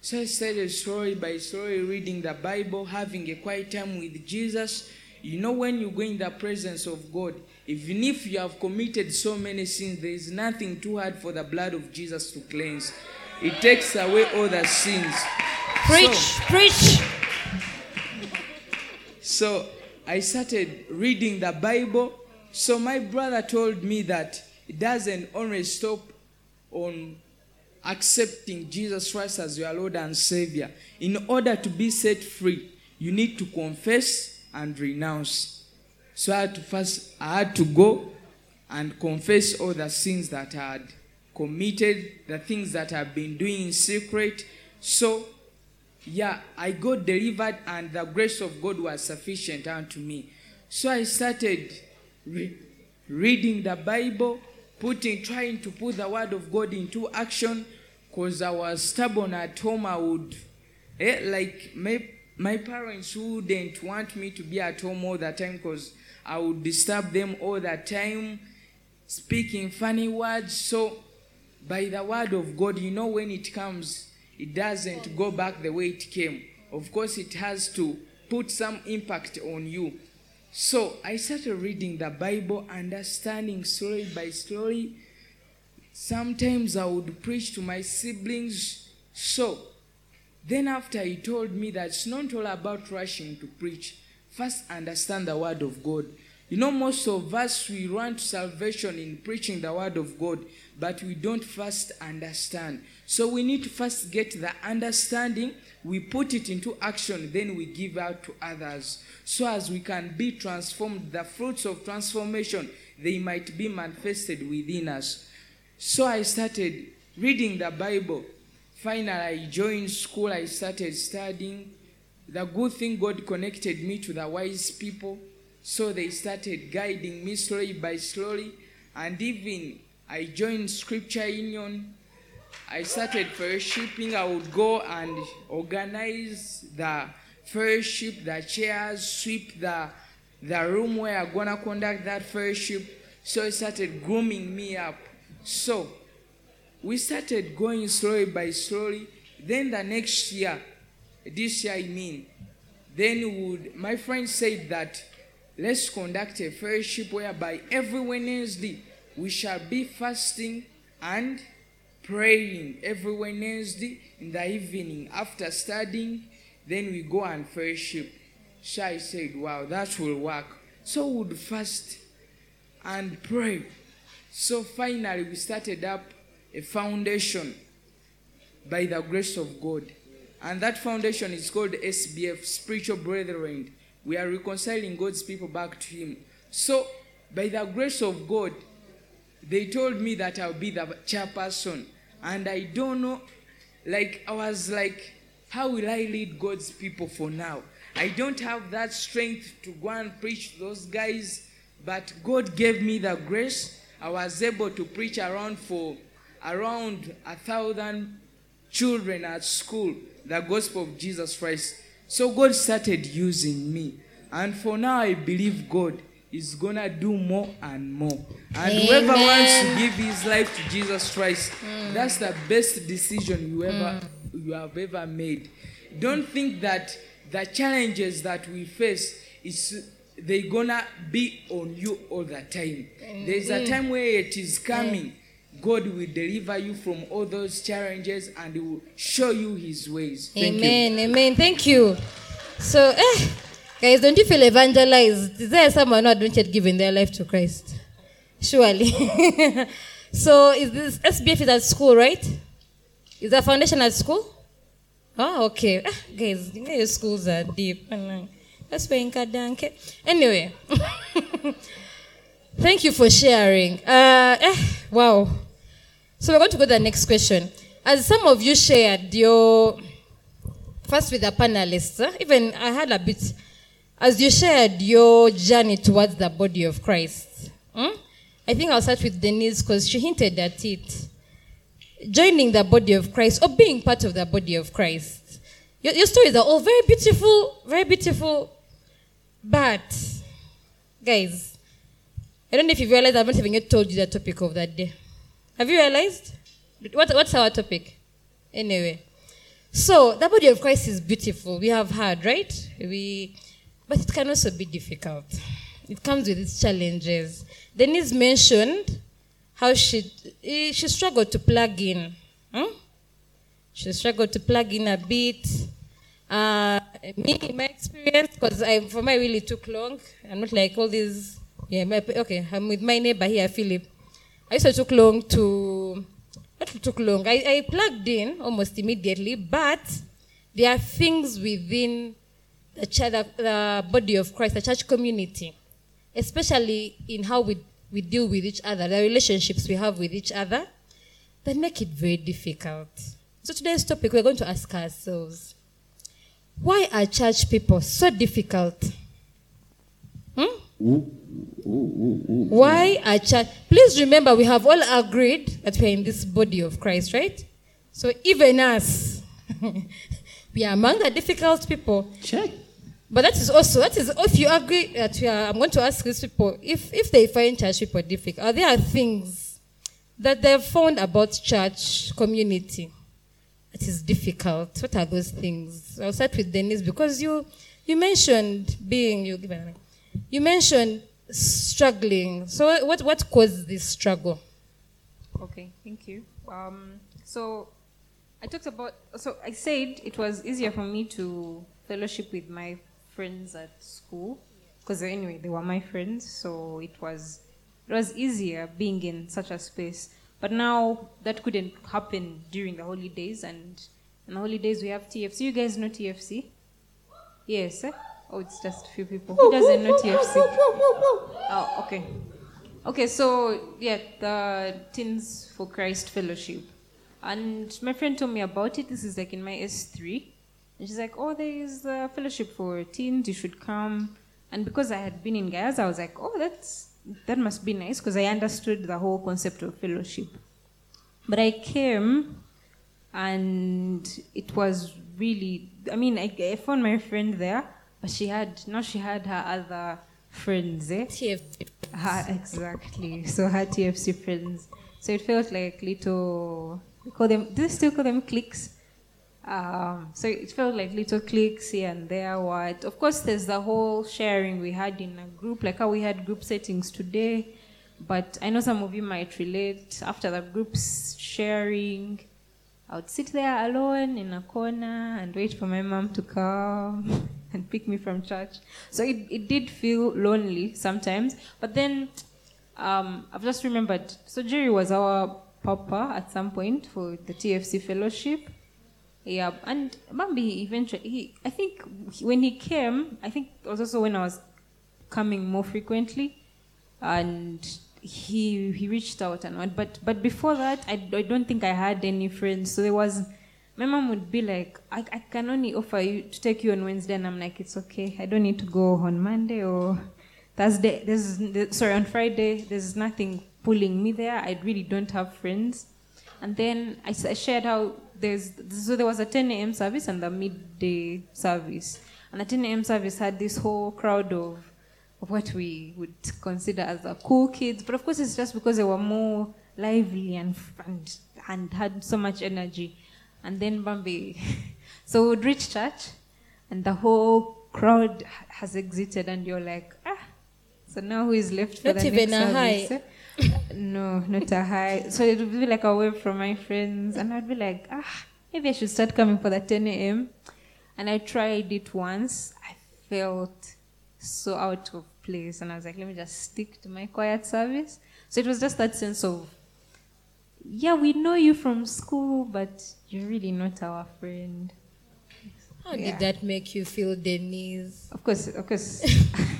[SPEAKER 8] So I started slowly by slowly reading the Bible, having a quiet time with Jesus. You know, when you go in the presence of God, even if you have committed so many sins, there is nothing too hard for the blood of Jesus to cleanse. It takes away all the sins.
[SPEAKER 2] Preach,
[SPEAKER 8] So-
[SPEAKER 2] preach.
[SPEAKER 8] so I started reading the Bible. So my brother told me that it doesn't only stop on accepting Jesus Christ as your Lord and Savior. In order to be set free, you need to confess and renounce. So I had to first I had to go and confess all the sins that I had committed, the things that I've been doing in secret. So yeah, I got delivered, and the grace of God was sufficient unto me. So I started re- reading the Bible, putting, trying to put the word of God into action, because I was stubborn at home. I would, eh, like my my parents wouldn't want me to be at home all the time because I would disturb them all the time, speaking funny words. So by the word of God, you know, when it comes, it doesn't go back the way it came. Of course, it has to put some impact on you. So I started reading the Bible, understanding slowly by slowly. Sometimes I would preach to my siblings. So then, after he told me that it's not all about rushing to preach, first understand the word of God. You know, most of us we run to salvation in preaching the word of God, but we don't first understand. So we need to first get the understanding, we put it into action, then we give out to others. So as we can be transformed, the fruits of transformation, they might be manifested within us. So I started reading the Bible. Finally, I joined school, I started studying. The good thing, God connected me to the wise people. So they started guiding me slowly by slowly. And even I joined Scripture Union. I started fellowshipping. I would go and organize the fellowship, the chairs, sweep the, the room where I'm going to conduct that fellowship. So it started grooming me up. So we started going slowly by slowly. Then the next year, this year I mean, then would my friend said that let's conduct a fellowship whereby every Wednesday we shall be fasting and praying every Wednesday in the evening after studying. Then we go and fellowship. So I said, wow, that will work. So we would fast and pray. So finally, we started up a foundation by the grace of God. And that foundation is called SBF, Spiritual Brethren. We are reconciling God's people back to Him. So, by the grace of God, they told me that I'll be the chairperson. And I don't know, like, I was like, how will I lead God's people for now? I don't have that strength to go and preach to those guys, but God gave me the grace. I was able to preach around for around a thousand children at school the gospel of Jesus Christ. So God started using me. And for now, I believe God is to do more and more. And whoever wants to give his life to Jesus Christ, that's the best decision you ever you have ever made. Don't think that the challenges that we face is they gonna be on you all the time. There's a time where it is coming. God will deliver you from all those challenges and will show you His ways. Thank you.
[SPEAKER 2] amen, amen. Thank you. So, eh, guys, don't you feel evangelized? Is there someone who hadn't yet given their life to Christ? Surely. [LAUGHS] so, is this SBF is at school, right? Is that foundation at school? Oh, okay. Ah, guys, you know your schools are deep. That's why Nkadanke. Anyway, [LAUGHS] thank you for sharing. Uh, eh, wow. So we're going to go to the next question. As some of you shared your first with the panelists. Even I had a bit, as you shared your journey towards the body of Christ. hmm? I think I'll start with Denise because she hinted at it. Joining the body of Christ or being part of the body of Christ. Your, your stories are all very beautiful, very beautiful. But, guys, I don't know if you've realized I've not even yet told you the topic of that day. Have you realized? What, what's our topic? Anyway. So, the body of Christ is beautiful. We have heard, right? We, but it can also be difficult. It comes with its challenges. Denise mentioned how she, she struggled to plug in. Hmm? She struggled to plug in a bit. Uh, me, in my experience, because for my really took long. I'm not like all these. Yeah, my, okay. I'm with my neighbor here, Philip. I to took long to. Not took long. I, I plugged in almost immediately, but there are things within the, church, the, body of Christ, the church community, especially in how we, we deal with each other, the relationships we have with each other, that make it very difficult. So today's topic, we're going to ask ourselves, why are church people so difficult? Hmm? Why are church? Please remember, we have all agreed that we are in this body of Christ, right? So even us, [LAUGHS] we are among the difficult people.
[SPEAKER 1] Check.
[SPEAKER 2] But that is also that is if you agree that we are. I'm going to ask these people if if they find church people difficult, are there things that they've found about church community that is difficult? What are those things? I'll start with Denise because you you mentioned being you you mentioned struggling. So what what caused this struggle?
[SPEAKER 4] Okay, thank you. Um, so I talked about. So I said it was easier for me to fellowship with my friends at school because anyway they were my friends, so it was it was easier being in such a space. But now that couldn't happen during the holidays, and in the holidays we have TFC. You guys know TFC? Yes. Eh? Oh, it's just a few people. Who doesn't know TFC? Oh, okay. Okay, so yeah, the Teens for Christ Fellowship. And my friend told me about it. This is like in my S3. And she's like, oh, there is a fellowship for teens. You should come. And because I had been in Gayaza, I was like, oh, that's that must be nice because I understood the whole concept of fellowship. But I came and it was really, I mean, I, I found my friend there, but she had, now she had her other friends, eh?
[SPEAKER 2] TFC.
[SPEAKER 4] Her, exactly. So her TFC friends. So it felt like little, we call them, do they still call them cliques? Um, so it felt like little clicks here and there. What? Of course, there's the whole sharing we had in a group, like how we had group settings today. But I know some of you might relate. After the groups sharing, I would sit there alone in a corner and wait for my mom to come [LAUGHS] and pick me from church. So it, it did feel lonely sometimes. But then um, I've just remembered. So Jerry was our papa at some point for the TFC fellowship. Yeah, and Pompi eventually, he, I think when he came, I think it was also when I was coming more frequently, and he he reached out and what. But but before that, I, I don't think I had any friends. So there was, my mom would be like, I, I can only offer you to take you on Wednesday, and I'm like, it's okay. I don't need to go on Monday or Thursday. There's there- sorry on Friday. There's nothing pulling me there. I really don't have friends. And then I, I shared how there's so there was a 10 a.m. service and the midday service, and the 10 a.m. service had this whole crowd of of what we would consider as the cool kids. But of course, it's just because they were more lively and and, and had so much energy. And then Pompi, [LAUGHS] so we would reach church, and the whole crowd has exited, and you're like, ah. So now who is left for
[SPEAKER 2] Not
[SPEAKER 4] the next service? eh? No, not a high. So it would be like away from my friends, and I'd be like, ah, maybe I should start coming for the 10 a.m. And I tried it once. I felt so out of place, and I was like, let me just stick to my quiet service. So it was just that sense of, yeah, we know you from school, but you're really not our friend.
[SPEAKER 2] How
[SPEAKER 4] Yeah.
[SPEAKER 2] did that make you feel, Denise?
[SPEAKER 4] Of course, of course. [LAUGHS]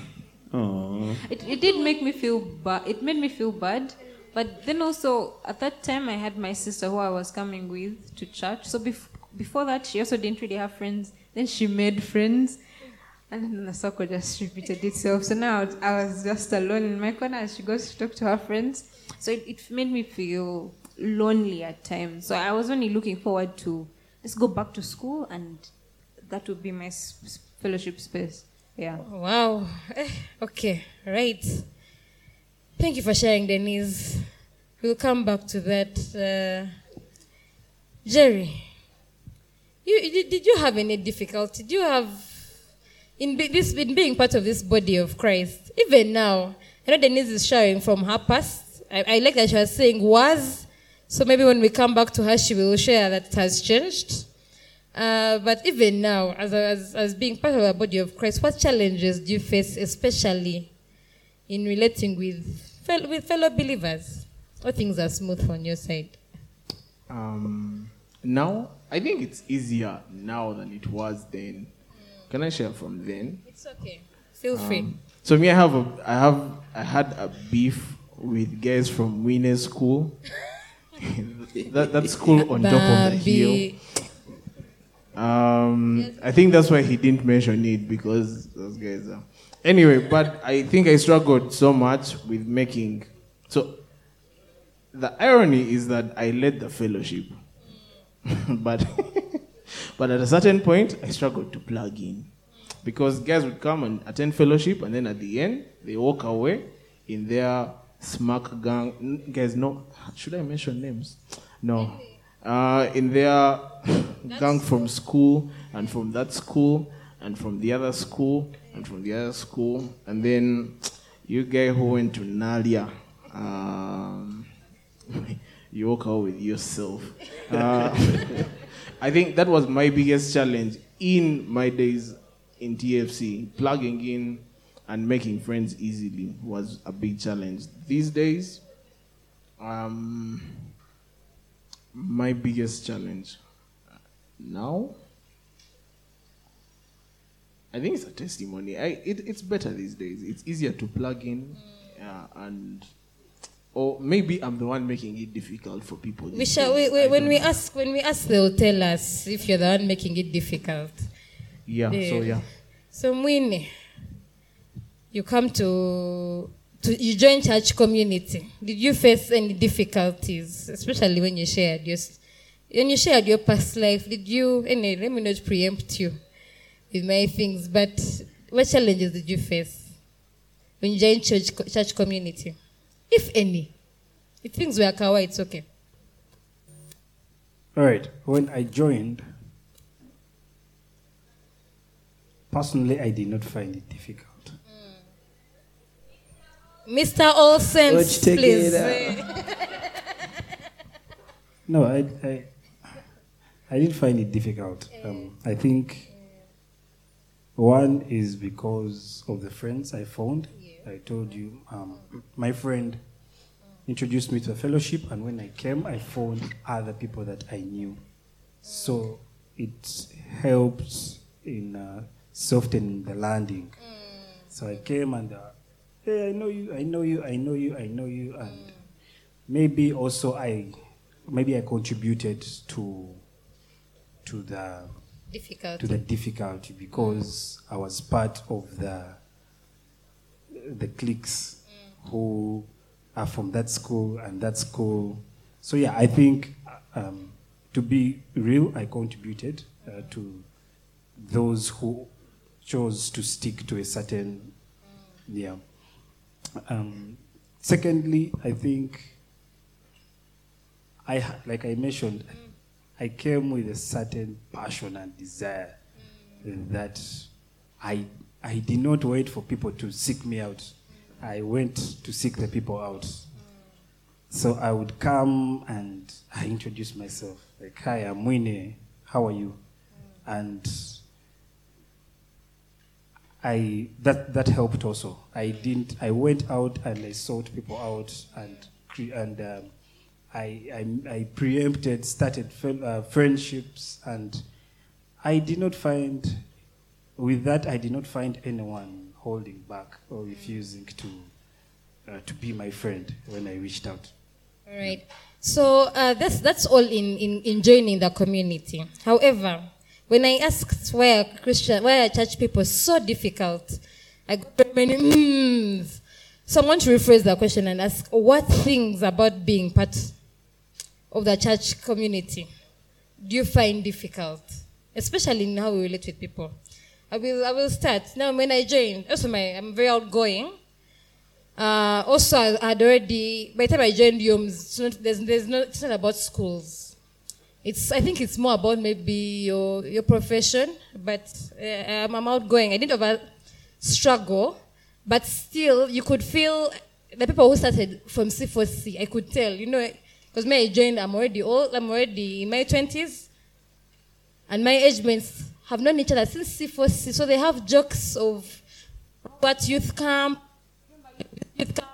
[SPEAKER 4] It, it did make me feel bad. It made me feel bad. But then also, at that time, I had my sister who I was coming with to church. So bef- before that, she also didn't really have friends. Then she made friends. And then the circle just repeated itself. So now I was just alone in my corner as she goes to talk to her friends. So it, it made me feel lonely at times. So I was only looking forward to let's go back to school and that would be my fellowship space. Yeah.
[SPEAKER 2] Wow. Eh, Okay, right. Thank you for sharing, Denise. We'll come back to that. Uh, Jerry, you, did, did you have any difficulty? Do you have in be, this in being part of this body of Christ? Even now, I know Denise is sharing from her past. I, I like that she was saying was. So maybe when we come back to her, she will share that it has changed. Uh, but even now, as, as, as being part of the body of Christ, what challenges do you face, especially in relating with, fel- with fellow believers? What things are smooth on your side?
[SPEAKER 3] Um, now, I think it's easier now than it was then. Can I share from then?
[SPEAKER 2] It's okay. Feel free.
[SPEAKER 3] Um, so me, I have a, I have, I had a beef with guys from Winner's School. [LAUGHS] that, that school on top of the hill. Um, I think that's why he didn't mention it because those guys are. Anyway, but I think I struggled so much with making. So the irony is that I led the fellowship, [LAUGHS] but [LAUGHS] but at a certain point I struggled to plug in because guys would come and attend fellowship, and then at the end they walk away in their smack gang. Guys, no, should I mention names? No. Uh, in their gang from school and from that school and from the other school and from the other school, and then you guy who went to Nalia. Um, [LAUGHS] you walk out with yourself. Uh, [LAUGHS] I think that was my biggest challenge in my days in TFC. Plugging in and making friends easily was a big challenge. These days, um, my biggest challenge now, I think it's a testimony. I, it, it's better these days. It's easier to plug in, yeah, and or maybe I'm the one making it difficult for people.
[SPEAKER 2] We shall, we, we, when we
[SPEAKER 3] know.
[SPEAKER 2] ask, when we ask, they'll tell us if you're the one making it difficult.
[SPEAKER 3] yeah, so yeah.
[SPEAKER 2] So Mwini, you come to, to you join church community. Did you face any difficulties, especially when you shared your when you shared your past life? Did you? Anyway, uh, let me not preempt you with my things, but what challenges did you face when you joined church church community, if any? If things were kawaii, it's okay.
[SPEAKER 5] All right. When I joined, personally, I did not find it difficult.
[SPEAKER 2] Mr. Olsen, please. [LAUGHS]
[SPEAKER 5] No, I, I, I didn't find it difficult. Um, I think one is because of the friends I found. I told you, um, my friend introduced me to a fellowship, and when I came, I found other people that I knew. So it helps in uh, softening the landing. So I came and, uh, hey, I know you, I know you, I know you, I know you, and maybe also I, maybe I contributed to, to the
[SPEAKER 2] Difficult.
[SPEAKER 5] to the difficulty because I was part of the the cliques who are from that school and that school. So yeah, I think um, to be real, I contributed uh, to those who chose to stick to a certain yeah. Um, secondly, I think I like I mentioned, I came with a certain passion and desire that I I did not wait for people to seek me out. I went to seek the people out. So I would come and I introduce myself like, "Hi, I'm Winnie. How are you?" And I that that helped also. I didn't. I went out and I sought people out and and um, I, I I preempted, started uh, friendships, and I did not find with that I did not find anyone holding back or refusing to uh, to be my friend when I reached out.
[SPEAKER 2] All right. So uh, that's that's all in, in, in joining the community. However, when I asked why are Christian, why are church people so difficult, I got many mms. So I want to rephrase that question and ask what things about being part of the church community do you find difficult, especially in how we relate with people? I will I will start now. When I joined, also my I'm very outgoing. Uh, also, I had already by the time I joined not, there's, there's no, it's not about schools. It's I think it's more about maybe your your profession. But uh, I'm, outgoing. I didn't have a struggle, but still you could feel the people who started from C4C. I could tell, you know, because me I joined. I'm already old. I'm already in my twenties, and my age mates have known each other since C4C. So they have jokes of what youth camp, youth camp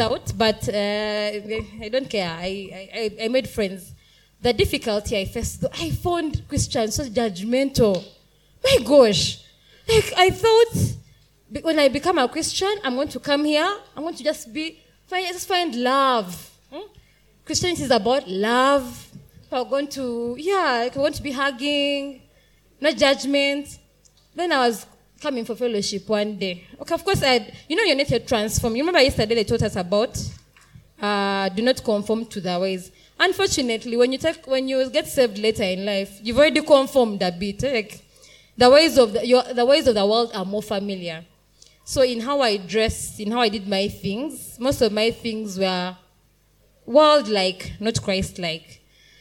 [SPEAKER 2] out, but uh, I don't care. I, I, I made friends. The difficulty I faced, I found Christians so judgmental. My gosh. Like, I thought when I become a Christian, I'm going to come here, I'm going to just be, find, just find love. Hmm? Christianity is about love. Are going to, yeah, I want to be hugging, no judgment. Then I was coming for fellowship one day. Okay, of course, I, you know, you're not yet transformed. You remember yesterday they taught us about uh, do not conform to the ways. Unfortunately, when you take, when you get saved later in life, you've already conformed a bit. eh, Like the ways of the, your, the ways of the world are more familiar. So in how I dressed, in how I did my things, most of my things were world-like, not Christ-like.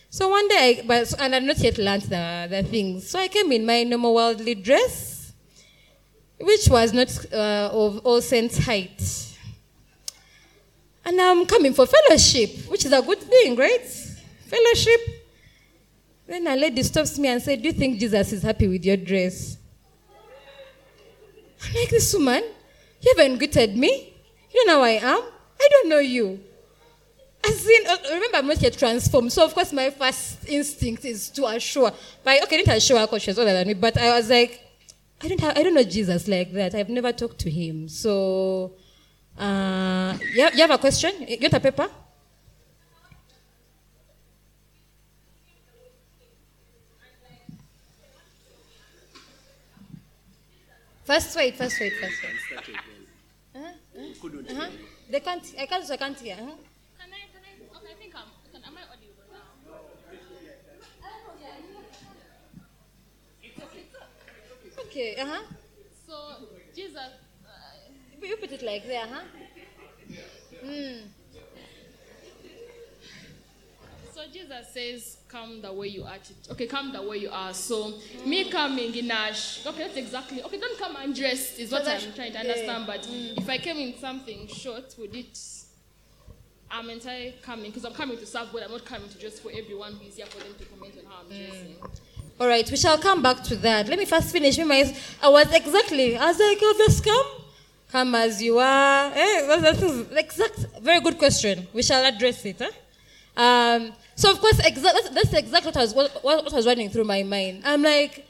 [SPEAKER 2] So one day, I, but, and I've not yet learned the, the things. So I came in my normal worldly dress, which was not uh, of all saints' height. And I'm coming for fellowship, which is a good thing, right? Fellowship. Then a lady stops me and said, Do you think Jesus is happy with your dress? I'm like, This woman, you haven't greeted me. You don't know who I am. I don't know you. As in, uh, remember, I'm not yet transformed. So, of course, my first instinct is to assure. But, okay, I didn't assure her because she was older than me. But I was like, I don't, have, I don't know Jesus like that. I've never talked to him. So, uh, yeah, you have a question? You want a paper? First wait, first wait, first wait. Uh-huh, uh-huh. Uh-huh. They can't, I can't, so I can't hear. Uh-huh.
[SPEAKER 9] Can I, can I, okay, I think I'm, can, am I audible now?
[SPEAKER 2] Okay, uh-huh.
[SPEAKER 9] So, Jesus,
[SPEAKER 2] You put it like there, huh? Mm.
[SPEAKER 9] so Jesus says, come the way you are. Okay, come the way you are. So, me coming in a, sh- okay, that's exactly, okay, don't come undressed is what
[SPEAKER 2] So
[SPEAKER 9] I'm trying to understand. But if I came in something short, would it, I'm entirely coming, because I'm coming to serve God. I'm not coming to just for everyone who is here for them to comment on how I'm dressing.
[SPEAKER 2] All right, we shall come back to that. Let me first finish. I was exactly, I was like, oh, just come. Come as you are. Eh, that's, that's exact, very good question. We shall address it. Eh? Um, so, of course, exa- that's, that's exactly what was, what, what was running through my mind. I'm like,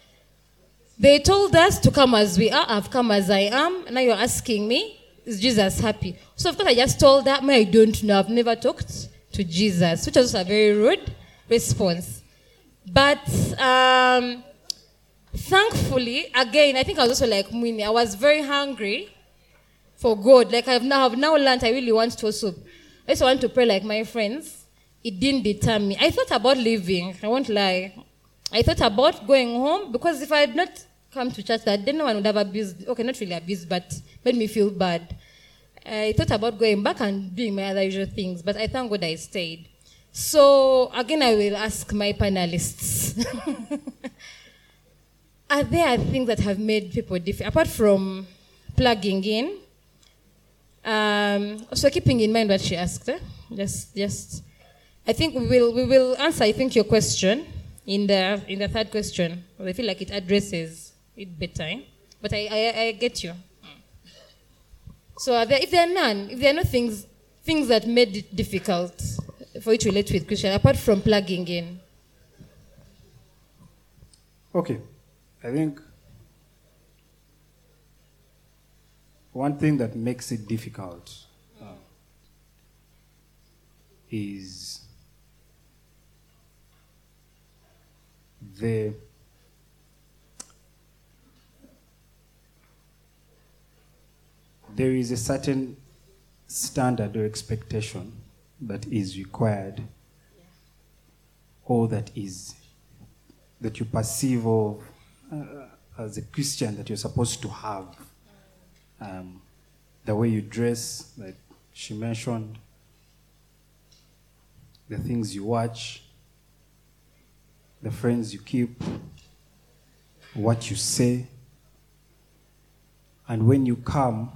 [SPEAKER 2] they told us to come as we are. I've come as I am. Now you're asking me, is Jesus happy? So, of course, I just told that, I don't know. I've never talked to Jesus, which was a very rude response. But um, thankfully, again, I think I was also like Mwini. I was very hungry for God. Like I've now, I've now learned I really want to also, I also want to pray like my friends. It didn't deter me. I thought about leaving. I won't lie. I thought about going home because if I had not come to church that day, no one would have abused, okay, not really abused, but made me feel bad. I thought about going back and doing my other usual things, but I thank God I stayed. So again, I will ask my panelists: [LAUGHS] Are there things that have made people different apart from plugging in? Um, also, keeping in mind what she asked, eh? just, just. I think we will we will answer. I think your question in the in the third question. I feel like it addresses it better. eh? But I, I I get you. So there, if there are none, if there are no things things that made it difficult for you to relate with Christian, apart from plugging in,
[SPEAKER 5] Okay, I think one thing that makes it difficult uh, is the there is a certain standard or expectation that is required or that is that you perceive of uh, as a Christian that you're supposed to have. Um, the way you dress, like she mentioned, the things you watch, the friends you keep, what you say. And when you come,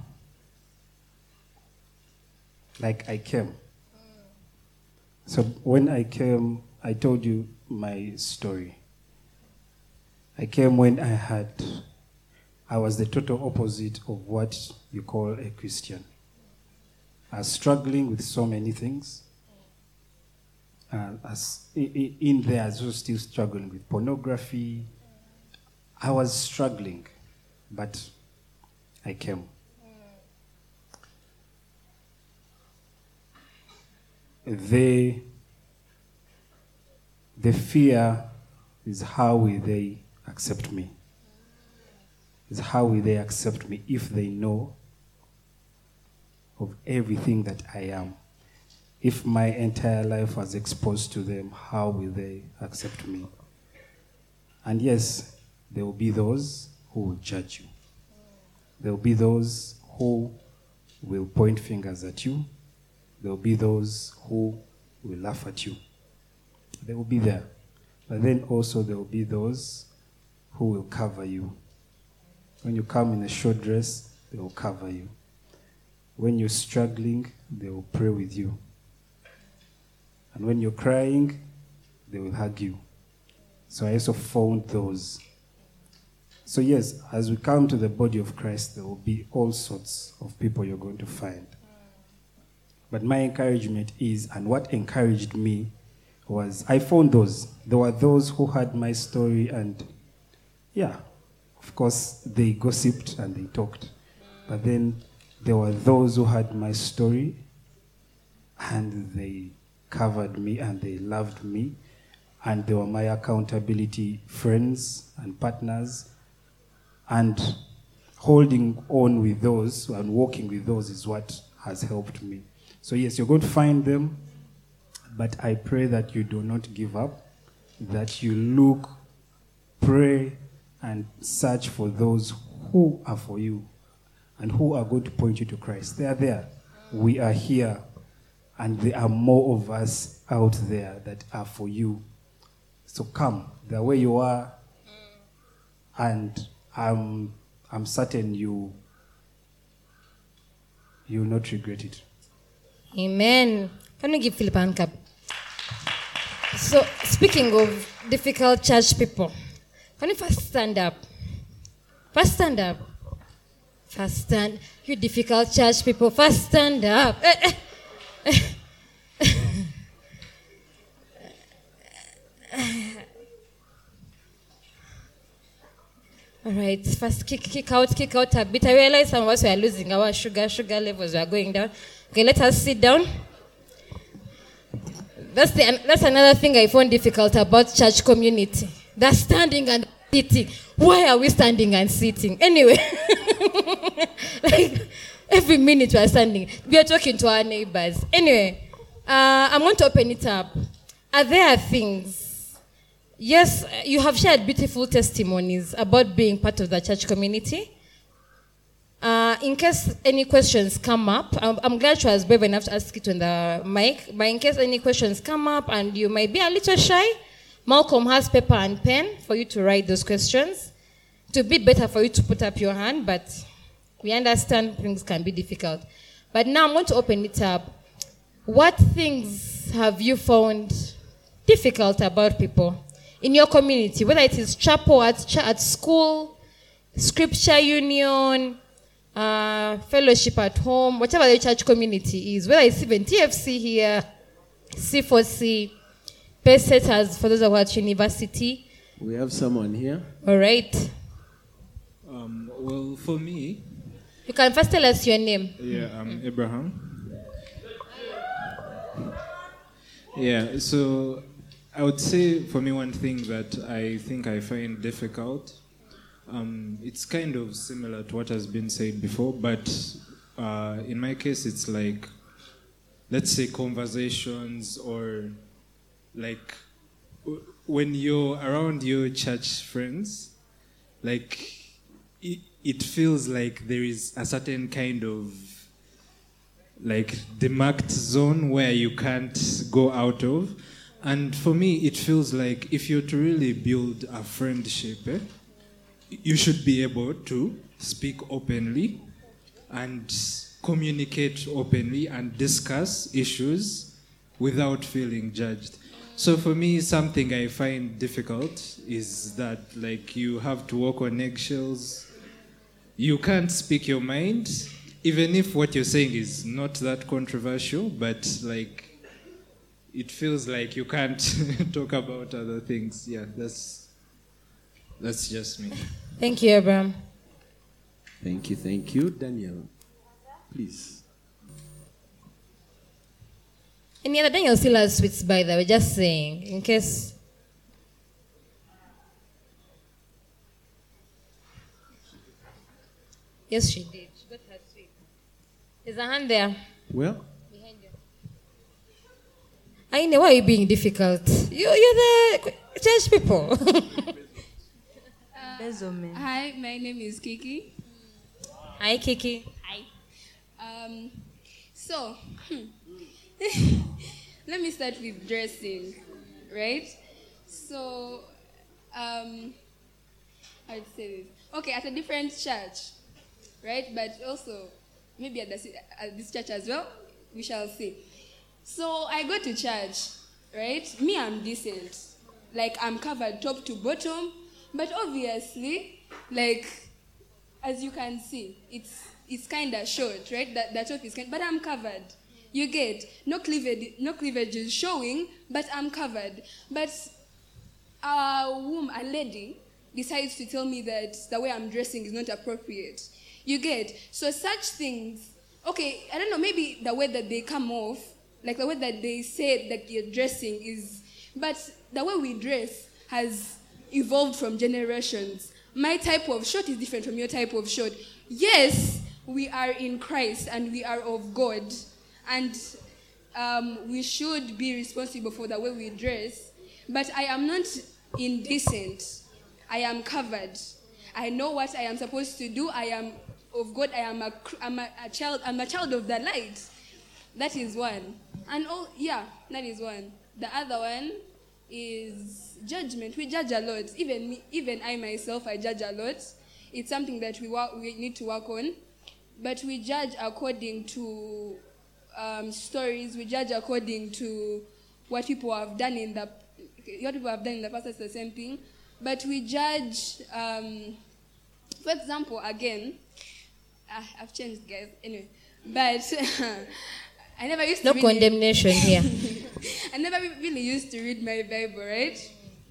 [SPEAKER 5] like I came. So when I came, I told you my story. I came when I had, I was the total opposite of what you call a Christian. I was struggling with so many things. Uh, as in there, I was still struggling with pornography. I was struggling, but I came. They, the fear is how will they accept me? Is how will they accept me if they know of everything that I am? If my entire life was exposed to them, how will they accept me? And yes, there will be those who will judge you. There will be those who will point fingers at you. There will be those who will laugh at you. They will be there. But then also there will be those who will cover you. When you come in a short dress, they will cover you. When you're struggling, they will pray with you. And when you're crying, they will hug you. So I also found those. So, yes, as we come to the body of Christ, there will be all sorts of people you're going to find. But my encouragement is, and what encouraged me was I found those. There were those who had my story, and yeah, of course, they gossiped and they talked. But then there were those who had my story, and they covered me and they loved me, and they were my accountability friends and partners. And holding on with those and walking with those is what has helped me. So, yes, you're going to find them, but I pray that you do not give up, that you look, pray, and search for those who are for you and who are going to point you to Christ. They are there. We are here, and there are more of us out there that are for you. So come, the way you are, and I'm, I'm certain you you will not regret it.
[SPEAKER 2] Amen. Can we give Philip a hand? So, speaking of difficult church people, can you first stand up? First stand up. First stand. You difficult church people, first stand up. Eh, eh. All right, first kick, kick out, kick out a bit. I realize some of us were losing our sugar, sugar levels were going down. Okay, let us sit down. That's, the, that's another thing I found difficult about church community. The standing and sitting. Why are we standing and sitting? Anyway, [LAUGHS] like every minute we are standing. We are talking to our neighbors. Anyway, uh, I'm going to open it up. Are there things Yes, you have shared beautiful testimonies about being part of the church community. Uh, in case any questions come up, I'm, I'm glad she was brave enough to ask it on the mic. But in case any questions come up and you might be a little shy, Malcolm has paper and pen for you to write those questions. It would be better for you to put up your hand, but we understand things can be difficult. But now I'm going to open it up. What things have you found difficult about people in your community, whether it is chapel, at, ch- at school, scripture union, uh, fellowship at home, whatever the church community is, whether it's even TFC here, C4C, pesetters for those who are at university.
[SPEAKER 1] We have someone here.
[SPEAKER 2] All right.
[SPEAKER 10] Um, well, for me,
[SPEAKER 2] You can first tell us your name.
[SPEAKER 10] yeah, I'm Abraham. Yeah, so I would say for me, one thing that I think I find difficult, um, it's kind of similar to what has been said before, but uh, in my case, it's like, let's say, conversations or like w- when you're around your church friends, like it, it feels like there is a certain kind of like demarked zone where you can't go out of. And for me, it feels like if you're to really build a friendship, eh, you should be able to speak openly and communicate openly and discuss issues without feeling judged. So for me, something I find difficult is that like you have to walk on eggshells. You can't speak your mind, even if what you're saying is not that controversial, but like it feels like you can't [LAUGHS] talk about other things. Yeah, that's that's just me.
[SPEAKER 2] Thank you, Abraham.
[SPEAKER 1] Thank you, thank you. Daniel, please.
[SPEAKER 2] Any other Daniel still has sweets, by the way, just saying, in case. Yes, she did. She got her sweet. There's a hand there. Where? Behind you.
[SPEAKER 1] Well,
[SPEAKER 2] Aine, why are you being difficult? You, you're the church people. [LAUGHS]
[SPEAKER 11] Hi, my name is Kiki.
[SPEAKER 2] Hi, Kiki.
[SPEAKER 11] Hi. Um, so, hmm. [CLEARS THROAT] [LAUGHS] let me start with dressing, right? So, um, I'd say this. Okay, at a different church, right? But also, maybe at, at this church as well, we shall see. So, I go to church, right? Me, I'm decent. Like, I'm covered top to bottom. But obviously, like, as you can see, it's it's kind of short, right? That that top is kind, but I'm covered. You get no cleavage, no cleavage is showing, but I'm covered. But uh, a woman, a lady, decides to tell me that the way I'm dressing is not appropriate. You get so such things. Okay, I don't know. Maybe the way that they come off, like the way that they say that you're dressing is, but the way we dress has evolved from generations. My type of shirt is different from your type of shirt. Yes, we are in Christ and we are of God, and um, we should be responsible for the way we dress. But I am not indecent. I am covered. I know what I am supposed to do. I am of God. I am a, I'm a, a child. I'm a child of the light. That is one. And oh yeah, that is one. The other one is judgment. We judge a lot. Even me, even I myself, I judge a lot. It's something that we work, we need to work on. But we judge according to um, stories. We judge according to what people have done in the what people have done in the past. It's the same thing. But we judge. Um, for example, again, ah, I've changed, guys. Anyway, but [LAUGHS] I never used to.
[SPEAKER 2] No
[SPEAKER 11] really-
[SPEAKER 2] condemnation here. [LAUGHS]
[SPEAKER 11] I never really used to read my Bible, right?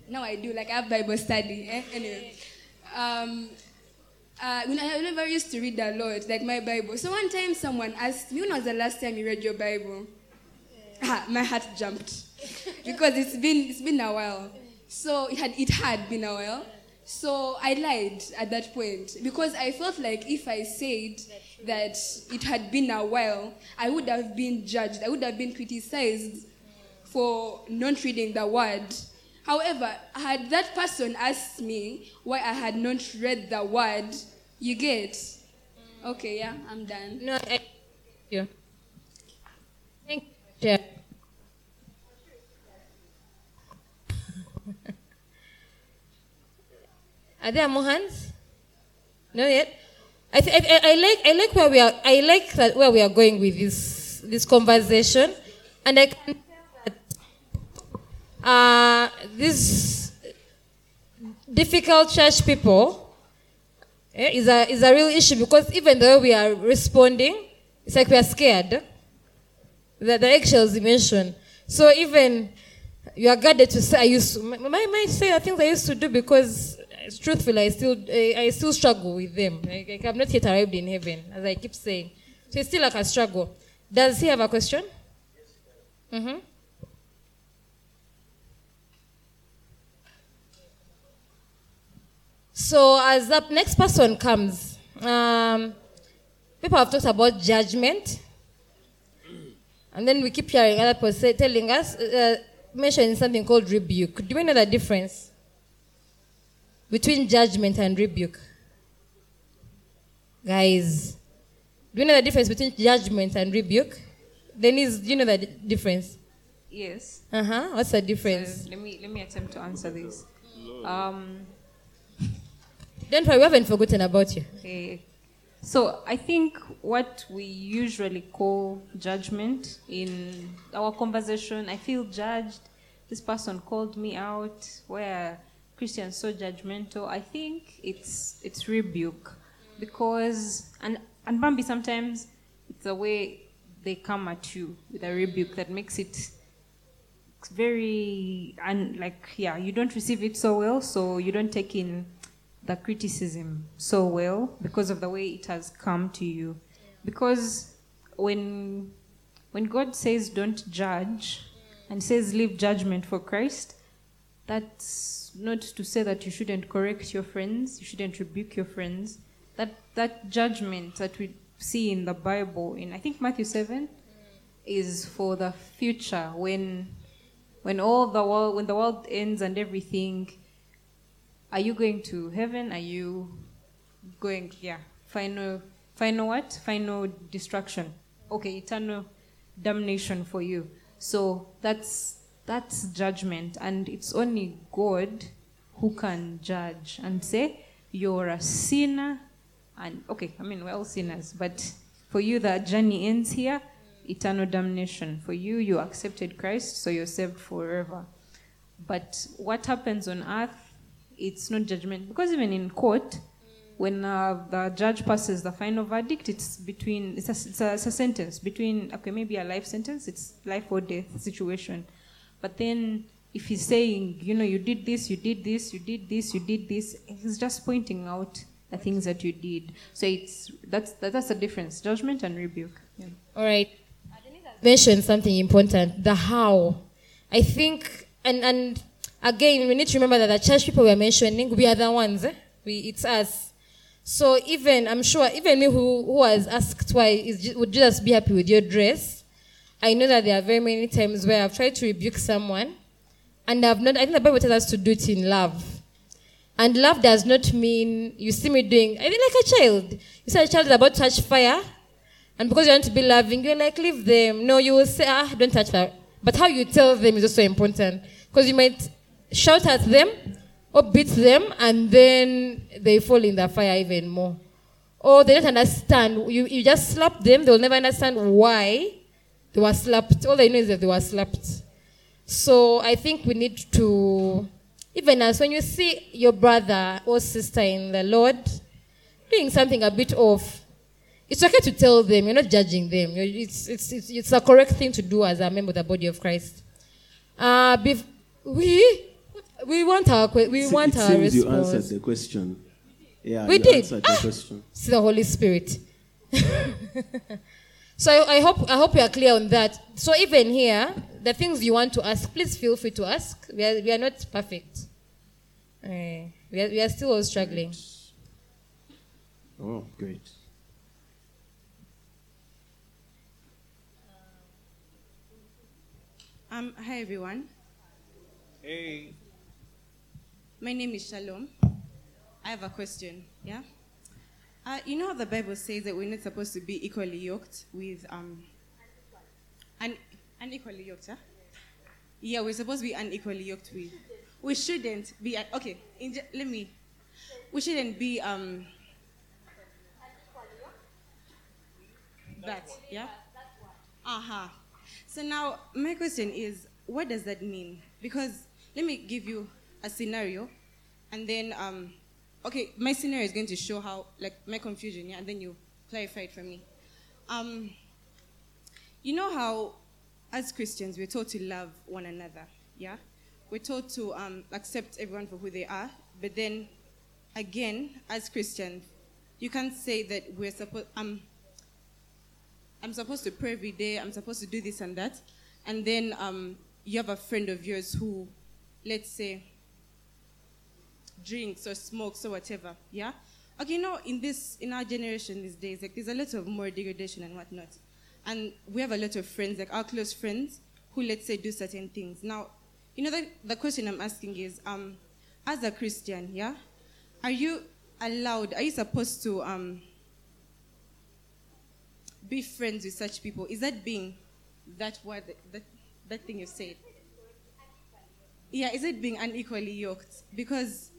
[SPEAKER 11] Now I do, like I have Bible study. Eh? Anyway, um, uh, when I never used to read a lot, like my Bible. So one time someone asked me, when was the last time you read your Bible? Ah, my heart jumped because it's been it's been a while. So it had it had been a while. So I lied at that point because I felt like if I said that it had been a while, I would have been judged. I would have been criticized for not reading the word. However, had that person asked me why I had not read the word, you get. Okay, yeah, I'm done.
[SPEAKER 2] No, I, you. Thank you. [LAUGHS] Are there more hands? No yet. I, th- I, I, I like I like where we are. I like that where we are going with this this conversation, and I can tell that uh, these difficult church people eh, is a is a real issue because even though we are responding, it's like we are scared. The, the eggshells you mentioned. So even you are guarded to say I used to. My, my might say the things I used to do because uh, truthfully I still uh, I still struggle with them. Like, like I'm not yet arrived in heaven, as I keep saying. So it's still like a struggle. Does he have a question? Mm-hmm. So as the next person comes, um, people have talked about judgment, and then we keep hearing other people say, telling us, uh, mentioning something called rebuke. Do we know the difference between judgment and rebuke? Guys, do you know the difference between judgment and rebuke? Denise, do you know the di- difference?
[SPEAKER 4] Yes.
[SPEAKER 2] Uh huh. What's the difference?
[SPEAKER 4] So let me let me attempt to answer this. Um,
[SPEAKER 2] Don't worry, we haven't forgotten about you.
[SPEAKER 4] Okay. So I think what we usually call judgment in our conversation, I feel judged. This person called me out. Where Christians so judgmental, I think it's it's rebuke, because and and Pompi sometimes it's the way they come at you with a rebuke that makes it very and like yeah you don't receive it so well so you don't take in the criticism so well because of the way it has come to you. Because when when god says don't judge and says leave judgment for christ that's not to say that you shouldn't correct your friends you shouldn't rebuke your friends. That that judgment that we see in the bible in i think matthew 7 is for the future when when all the world when the world ends and everything are you going to heaven? Are you going yeah final final what? Final destruction. Okay eternal damnation for you. So that's that's judgment. And it's only god who can judge and say you're a sinner. And okay i mean we're all sinners but for you the journey ends here. Eternal damnation for you. You accepted christ so you're saved forever. But what happens on earth it's not judgment because even in court when uh, the judge passes the final verdict it's between it's a, it's, a, it's a sentence between okay maybe a life sentence it's life or death situation but then if he's saying you know you did this you did this you did this you did this he's just pointing out the things that you did so it's that's that, that's the difference judgment and rebuke yeah.
[SPEAKER 2] All right. Mention something important the how. I think, and, and again, we need to remember that the church people we are mentioning, we are the ones. Eh? We, it's us. So even, I'm sure, even me who, who was asked why, is, would just be happy with your dress? I know that there are very many times where I've tried to rebuke someone, and I've not, I think the Bible tells us to do it in love. And love does not mean you see me doing, I mean, like a child. You see a child is about to touch fire, and because you want to be loving, you're like, leave them. No, you will say, ah, don't touch that. But how you tell them is also important. Because you might shout at them or beat them, and then they fall in the fire even more. Or they don't understand. You, you just slap them, they'll never understand why they were slapped. All they know is that they were slapped. So I think we need to, even as when you see your brother or sister in the Lord doing something a bit off, it's okay to tell them. You're not judging them. It's, it's, it's, it's a correct thing to do as a member of the body of Christ. Uh, bef- we we want our que- we
[SPEAKER 1] Se-
[SPEAKER 2] want
[SPEAKER 1] it
[SPEAKER 2] our
[SPEAKER 1] seems you
[SPEAKER 2] response.
[SPEAKER 1] answered the question. Yeah,
[SPEAKER 2] We
[SPEAKER 1] you
[SPEAKER 2] did.
[SPEAKER 1] answered the
[SPEAKER 2] Ah!
[SPEAKER 1] question.
[SPEAKER 2] It's the Holy Spirit. [LAUGHS] so I, I hope I hope you are clear on that. So even here, the things you want to ask, please feel free to ask. We are, we are not perfect. Eh, we, are, we are still all struggling.
[SPEAKER 1] Oh, great.
[SPEAKER 12] Um, hi everyone.
[SPEAKER 3] Hey.
[SPEAKER 12] My name is Shalom. I have a question. Yeah. Uh, you know how the Bible says that we're not supposed to be equally yoked with um. Un- unequally yoked, huh? Yeah, we're supposed to be unequally yoked with. We shouldn't be. Okay, in, let me. We shouldn't be um. That yeah. Uh huh. So now my question is, what does that mean? Because let me give you a scenario, and then um, okay, my scenario is going to show how like my confusion, yeah, and then you clarify it for me. Um, you know how, as Christians, we're taught to love one another, yeah. We're taught to um, accept everyone for who they are, but then, again, as Christians, you can't say that we're supposed. Um, I'm supposed to pray every day, I'm supposed to do this and that. And then um, you have a friend of yours who, let's say, drinks or smokes or whatever. Yeah. Okay, you know, in this in our generation these days, like there's a lot of more degradation and whatnot, and we have a lot of friends, like our close friends, who let's say do certain things. Now, you know, the, the question I'm asking is, um, as a Christian, yeah, are you allowed? Are you supposed to um, be friends with such people? Is that being that word that that thing you said? Yeah, is it being unequally yoked? Because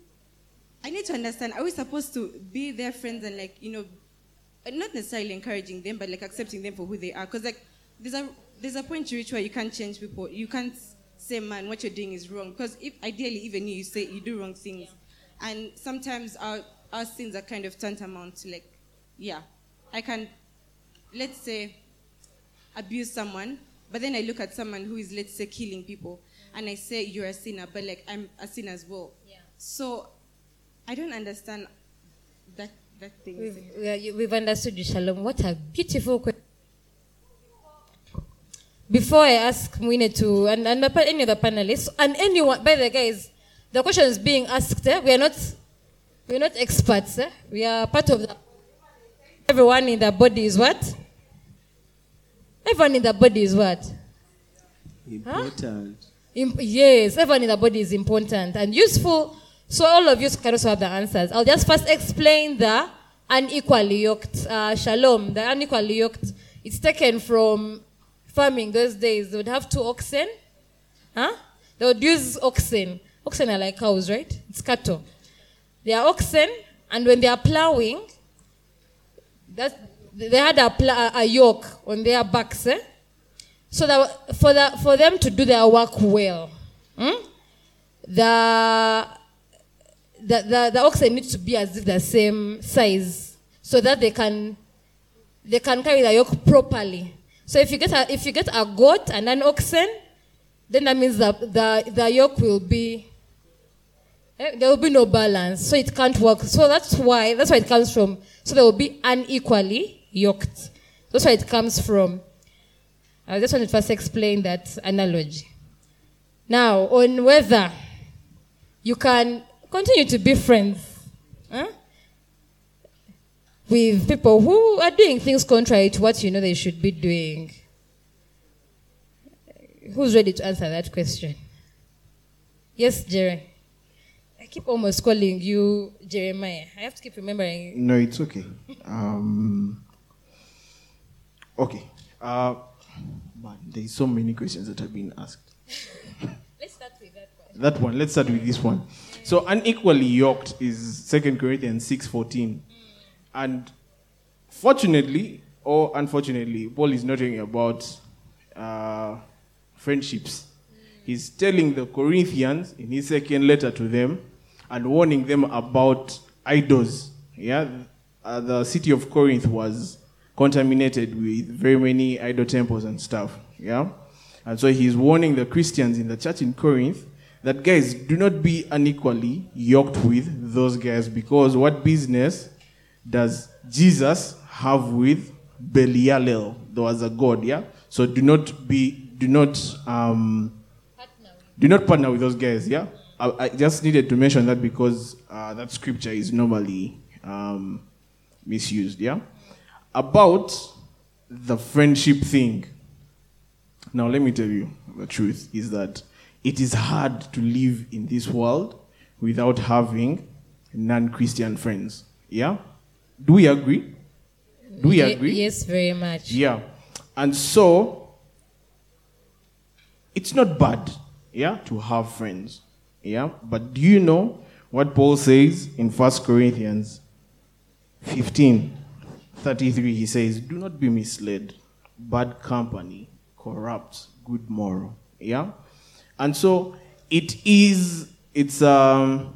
[SPEAKER 12] I need to understand, are we supposed to be their friends and like, you know, not necessarily encouraging them, but like accepting them for who they are? Because like there's a there's a point to which where you can't change people. You can't say, man, what you're doing is wrong. Because if ideally even you, you say you do wrong things. And sometimes our our sins are kind of tantamount to like, yeah, I can let's say abuse someone, but then I look at someone who is let's say killing people and I say you're a sinner, but like I'm a sinner as well. Yeah. So I don't understand that that thing.
[SPEAKER 2] We've, we are- you- we've understood you, Shalom. What a beautiful question. Before I ask Mwine to, and, and any other panelists, and anyone, by the way, guys, the question is being asked. Eh? We are not, we are not experts. Eh? We are part of the. Everyone in the body is what? Everyone in the body is what?
[SPEAKER 1] Important.
[SPEAKER 2] Imp- yes, everyone in the body is important and useful. So all of you can also have the answers. I'll just first explain the unequally yoked. Uh, shalom, the unequally yoked. It's taken from farming those days. They would have two oxen. Huh? They would use oxen. Oxen are like cows, right? It's cattle. They are oxen, and when they are plowing, that they had a, pl- a yoke on their backs. Eh? So that for, the, for them to do their work well, hmm, the, the, the, the oxen need to be as if the same size so that they can, they can carry the yoke properly. So if you get a, if you get a goat and an oxen, then that means that the, the yoke will be, eh, there will be no balance. So it can't work. So that's why, that's why it comes from. So they will be unequally yoked. That's why it comes from. I just wanted to first explain that analogy. Now, on whether you can continue to be friends huh, with people who are doing things contrary to what you know they should be doing. Who's ready to answer that question? Yes, Jerry. I keep almost calling you Jeremiah. I have to keep remembering.
[SPEAKER 3] No, it's okay. Um, okay. Uh, man, there's so many questions that have been asked. [LAUGHS]
[SPEAKER 2] Let's start with that one.
[SPEAKER 3] That one. Let's start with this one. So unequally yoked is Second Corinthians six fourteen, and fortunately or unfortunately, Paul is not talking about uh, friendships. He's telling the Corinthians in his second letter to them and warning them about idols. Yeah, uh, the city of Corinth was contaminated with very many idol temples and stuff. Yeah, and so he's warning the Christians in the church in Corinth that guys do not be unequally yoked with those guys because what business does Jesus have with Belial? There was a god, yeah. So do not be, do not, um, do not partner with those guys, yeah. I, I just needed to mention that because uh, that scripture is normally um, misused, yeah. About the friendship thing. Now let me tell you the truth is that it is hard to live in this world without having non-Christian friends. Yeah? Do we agree? Do we agree?
[SPEAKER 2] Yes, very much.
[SPEAKER 3] Yeah. And so, it's not bad, yeah, to have friends. Yeah. But do you know what Paul says in 1 Corinthians 15 33? He says, Do not be misled. Bad company corrupts good moral. Yeah. And so, it is, it's, um,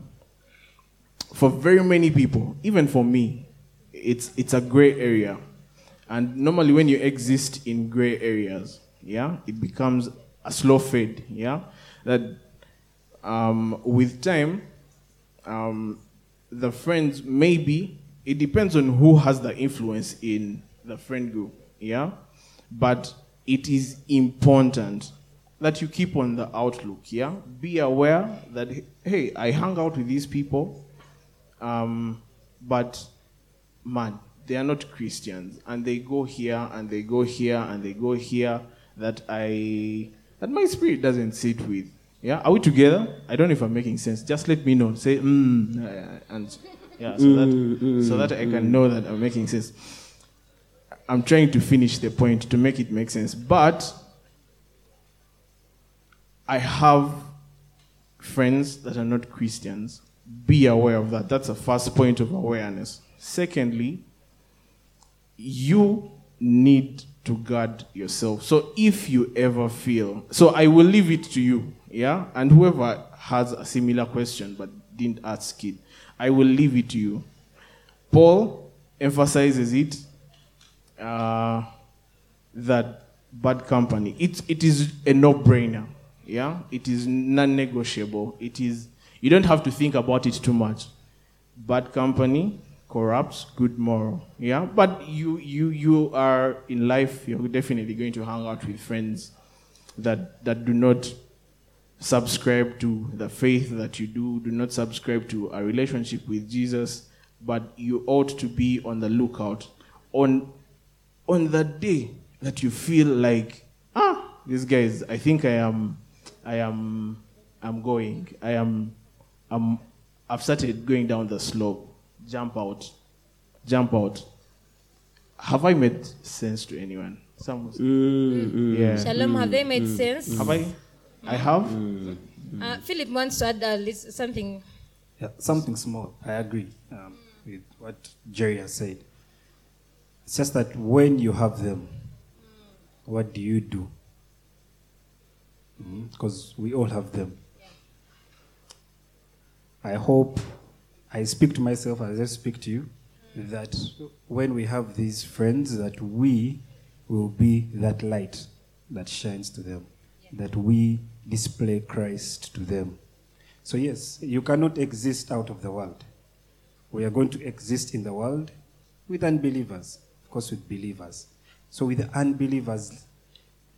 [SPEAKER 3] for very many people, even for me, it's, it's a gray area. And normally, when you exist in gray areas, yeah, it becomes a slow fade, yeah. That um, with time, um, the friends maybe it depends on who has the influence in the friend group, yeah. But it is important that you keep on the outlook. Yeah, be aware that hey, I hang out with these people, um, but man, they are not Christians, and they go here and they go here and they go here that I that my spirit doesn't sit with. Yeah, are we together? I don't know if I'm making sense. Just let me know. Say mm, uh, and yeah, so that so that I can know that I'm making sense. I'm trying to finish the point to make it make sense, but I have friends that are not Christians. Be aware of that. That's a first point of awareness. Secondly, you need to guard yourself. So if you ever feel, so I will leave it to you, yeah? And whoever has a similar question but didn't ask it, I will leave it to you. Paul emphasizes it uh, that bad company, it, it is a no brainer, yeah? It is non negotiable. It is, you don't have to think about it too much. Bad company, corrupts good moral yeah but you you you are in life you're definitely going to hang out with friends that that do not subscribe to the faith that you do do not subscribe to a relationship with jesus but you ought to be on the lookout on on the day that you feel like ah these guys i think i am i am i'm going i am i'm i've started going down the slope jump out. Jump out. Have I made sense to anyone? Some. Yeah.
[SPEAKER 2] Shalom, have they made sense?
[SPEAKER 3] Have I? I have.
[SPEAKER 2] Uh, Philip wants to add uh, something.
[SPEAKER 5] Yeah, something small. I agree um, with what Jerry has said. It's just that when you have them, what do you do? Because we all have them. I hope I speak to myself as I speak to you that when we have these friends, that we will be that light that shines to them, that we display Christ to them. So, yes, you cannot exist out of the world. We are going to exist in the world with unbelievers, of course, with believers. So, with unbelievers,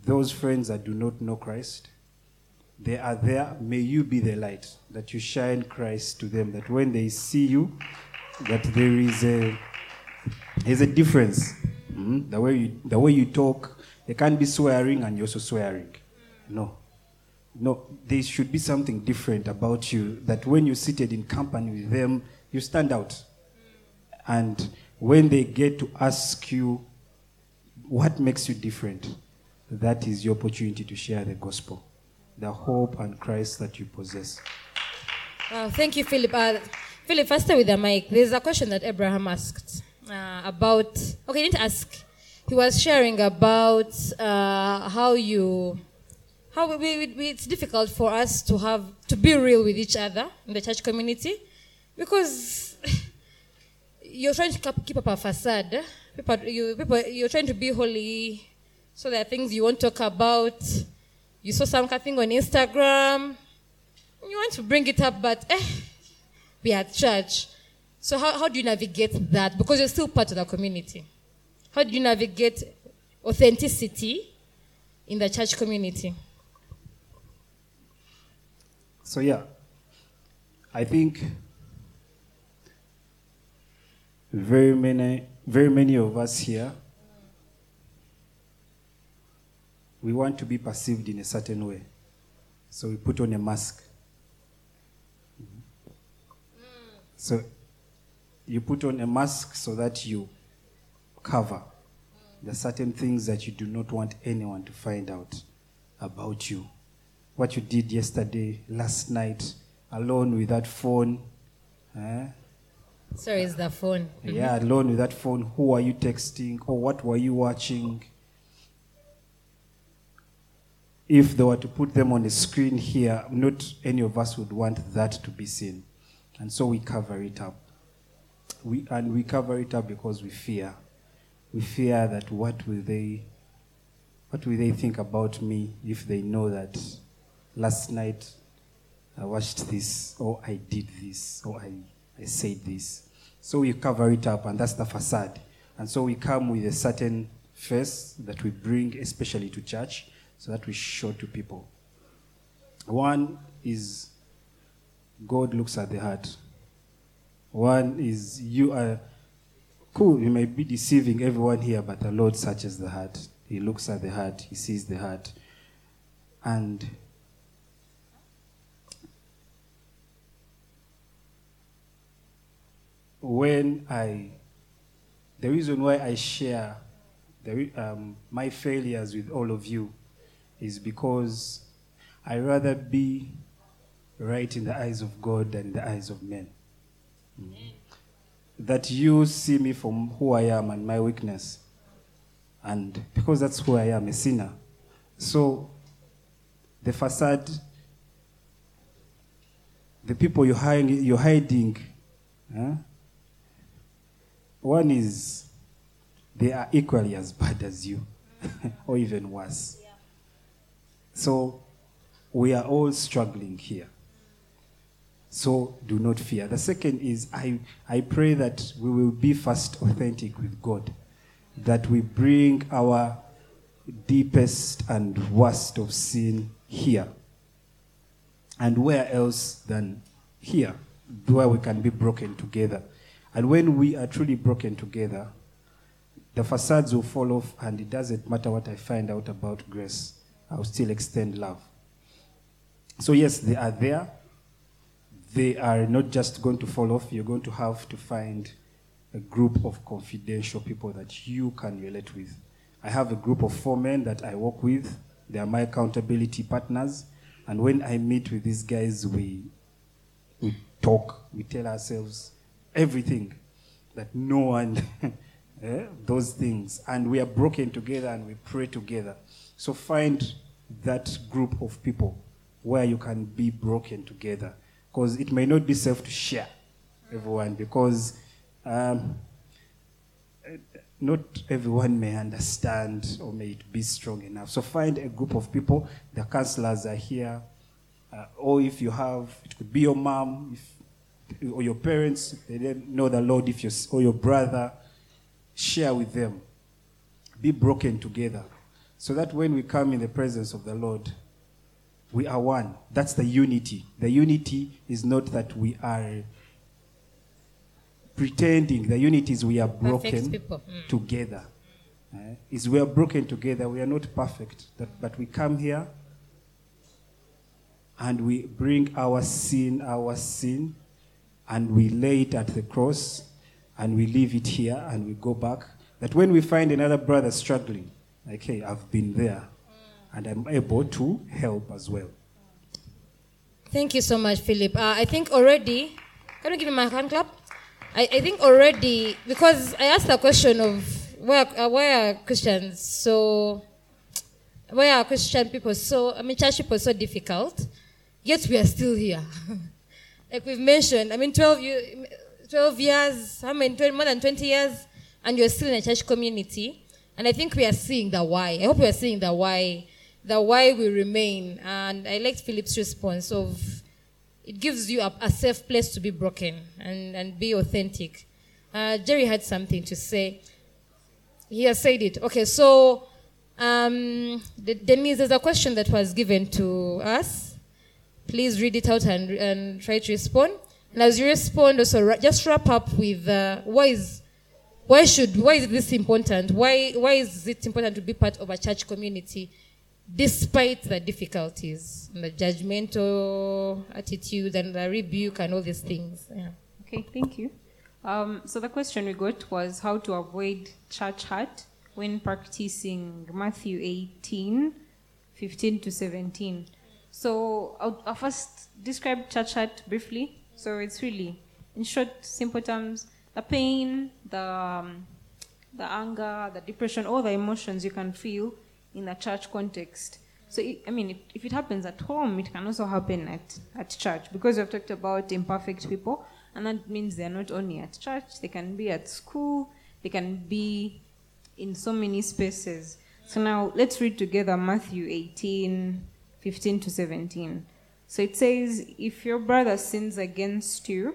[SPEAKER 5] those friends that do not know Christ, they are there. May you be the light, that you shine Christ to them, that when they see you, that there is a, there's a difference. Mhm. The, way you, the way you talk, they can't be swearing and you're also swearing. No. No, there should be something different about you that when you're seated in company with them, you stand out. And when they get to ask you what makes you different, that is your opportunity to share the gospel, the hope and Christ that you possess.
[SPEAKER 2] Wow, thank you, Philip. Uh, Philip, faster with the mic. There's a question that Abraham asked uh, about. Okay, he didn't ask. He was sharing about uh, how you, how we, we, it's difficult for us to have to be real with each other in the church community, because [LAUGHS] you're trying to keep keep up a facade. People, you, people, you're trying to be holy, so there are things you won't talk about. You saw some kind of thing on Instagram. You want to bring it up, but eh, we are church. So how, how do you navigate that? Because you're still part of the community. How do you navigate authenticity in the church community?
[SPEAKER 5] So, yeah, I think very many, very many of us here, we want to be perceived in a certain way. So we put on a mask. So you put on a mask so that you cover the certain things that you do not want anyone to find out about you. What you did yesterday, last night, alone with that phone. eh?
[SPEAKER 2] Sorry, is the phone.
[SPEAKER 5] Yeah, alone with that phone. Who are you texting? Or what were you watching? If they were to put them on the screen here, not any of us would want that to be seen. And so we cover it up. We, and we cover it up because we fear. We fear that what will they what will they think about me if they know that last night I watched this or I did this or I, I said this. So we cover it up and that's the facade. And so we come with a certain face that we bring especially to church so that we show to people. One is God looks at the heart. One is you are cool, you may be deceiving everyone here, but the Lord searches the heart. He looks at the heart, He sees the heart. And when I, the reason why I share the, um, my failures with all of you is because I rather be right in the eyes of God than the eyes of men. Mm. That you see me from who I am and my weakness. And because that's who I am, a sinner. So the facade, the people you're hiding, you're hiding huh? one is they are equally as bad as you, [LAUGHS] or even worse. So we are all struggling here. So do not fear. The second is I, I pray that we will be first authentic with God, that we bring our deepest and worst of sin here. And where else than here, where we can be broken together. And when we are truly broken together, the facades will fall off, and it doesn't matter what I find out about grace, I'll still extend love. So, yes, they are there. They are not just going to fall off, you're going to have to find a group of confidential people that you can relate with. I have a group of four men that I work with, they are my accountability partners. And when I meet with these guys, we, we talk, we tell ourselves everything that no one, [LAUGHS] eh, those things. And we are broken together and we pray together. So find that group of people where you can be broken together. Because it may not be safe to share everyone because um, not everyone may understand or may it be strong enough. So find a group of people. The counselors are here. Uh, or if you have, it could be your mom, if, or your parents, they didn't know the Lord, if you or your brother, share with them. Be broken together. So that when we come in the presence of the Lord, we are one. That's the unity. The unity is not that we are pretending. The unity is we are broken.
[SPEAKER 2] Mm.
[SPEAKER 5] together. Eh? Is we are broken together. We are not perfect, that, but we come here and we bring our sin, our sin, and we lay it at the cross, and we leave it here, and we go back. That when we find another brother struggling, like, hey, I've been there, and I'm able to help as well.
[SPEAKER 2] Thank you so much, Philip. Uh, I think already, can you give me my hand clap? I, I think already, because I asked the question of where, uh, where are Christians so, where are Christian people so, I mean, church people so difficult, yet we are still here. [LAUGHS] like we've mentioned, I mean, 12, year, 12 years, how many, 20, more than 20 years, and you're still in a church community. And I think we are seeing the why. I hope we are seeing the why, the why we remain. And I liked Philip's response of it gives you a, a safe place to be broken and, and be authentic. Uh, Jerry had something to say. He has said it. Okay, so um, Denise, there's a question that was given to us. Please read it out and, and try to respond. And as you respond, also ra- just wrap up with uh, why is why should why is this important? Why why is it important to be part of a church community, despite the difficulties, the judgmental attitude, and the rebuke, and all these things? Yeah.
[SPEAKER 4] Okay, thank you. Um, so the question we got was how to avoid church hurt when practicing Matthew 18, 15 to 17. So I'll, I'll first describe church hurt briefly. So it's really, in short, simple terms, the pain, the, um, the anger, the depression, all the emotions you can feel in the church context. So, it, I mean, if, if it happens at home, it can also happen at, at church because we've talked about imperfect people, and that means they're not only at church, they can be at school, they can be in so many spaces. So now let's read together Matthew 18, 15 to 17. So it says, If your brother sins against you,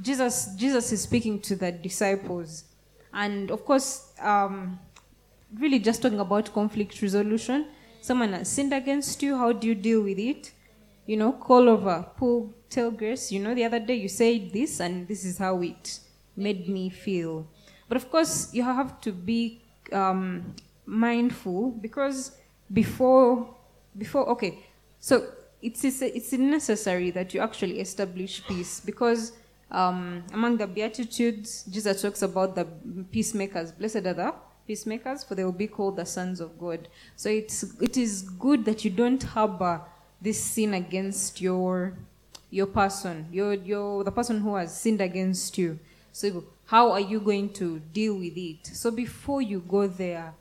[SPEAKER 4] Jesus Jesus is speaking to the disciples. And of course, um, really just talking about conflict resolution. Someone has sinned against you, how do you deal with it? You know, call over, pull, tell grace. You know, the other day you said this, and this is how it made me feel. But of course, you have to be um, mindful because before, before, okay, so it's, it's, it's necessary that you actually establish peace because um, among the Beatitudes, Jesus talks about the peacemakers. Blessed are the peacemakers, for they will be called the sons of God. So it's, it is good that you don't harbor this sin against your, your person, your, your, the person who has sinned against you. So how are you going to deal with it? So before you go there,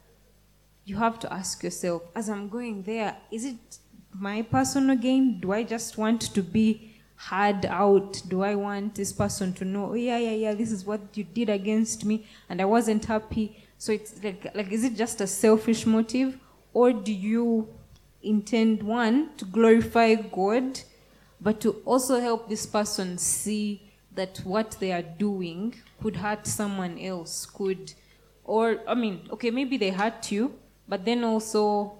[SPEAKER 4] you have to ask yourself, as I'm going there, is it my personal gain? Do I just want to be hard out? Do I want this person to know, oh, yeah, yeah, yeah, this is what you did against me and I wasn't happy? So it's like, like is it just a selfish motive or do you intend one to glorify God, but to also help this person see that what they are doing could hurt someone else, could, or I mean, okay, maybe they hurt you, but then also,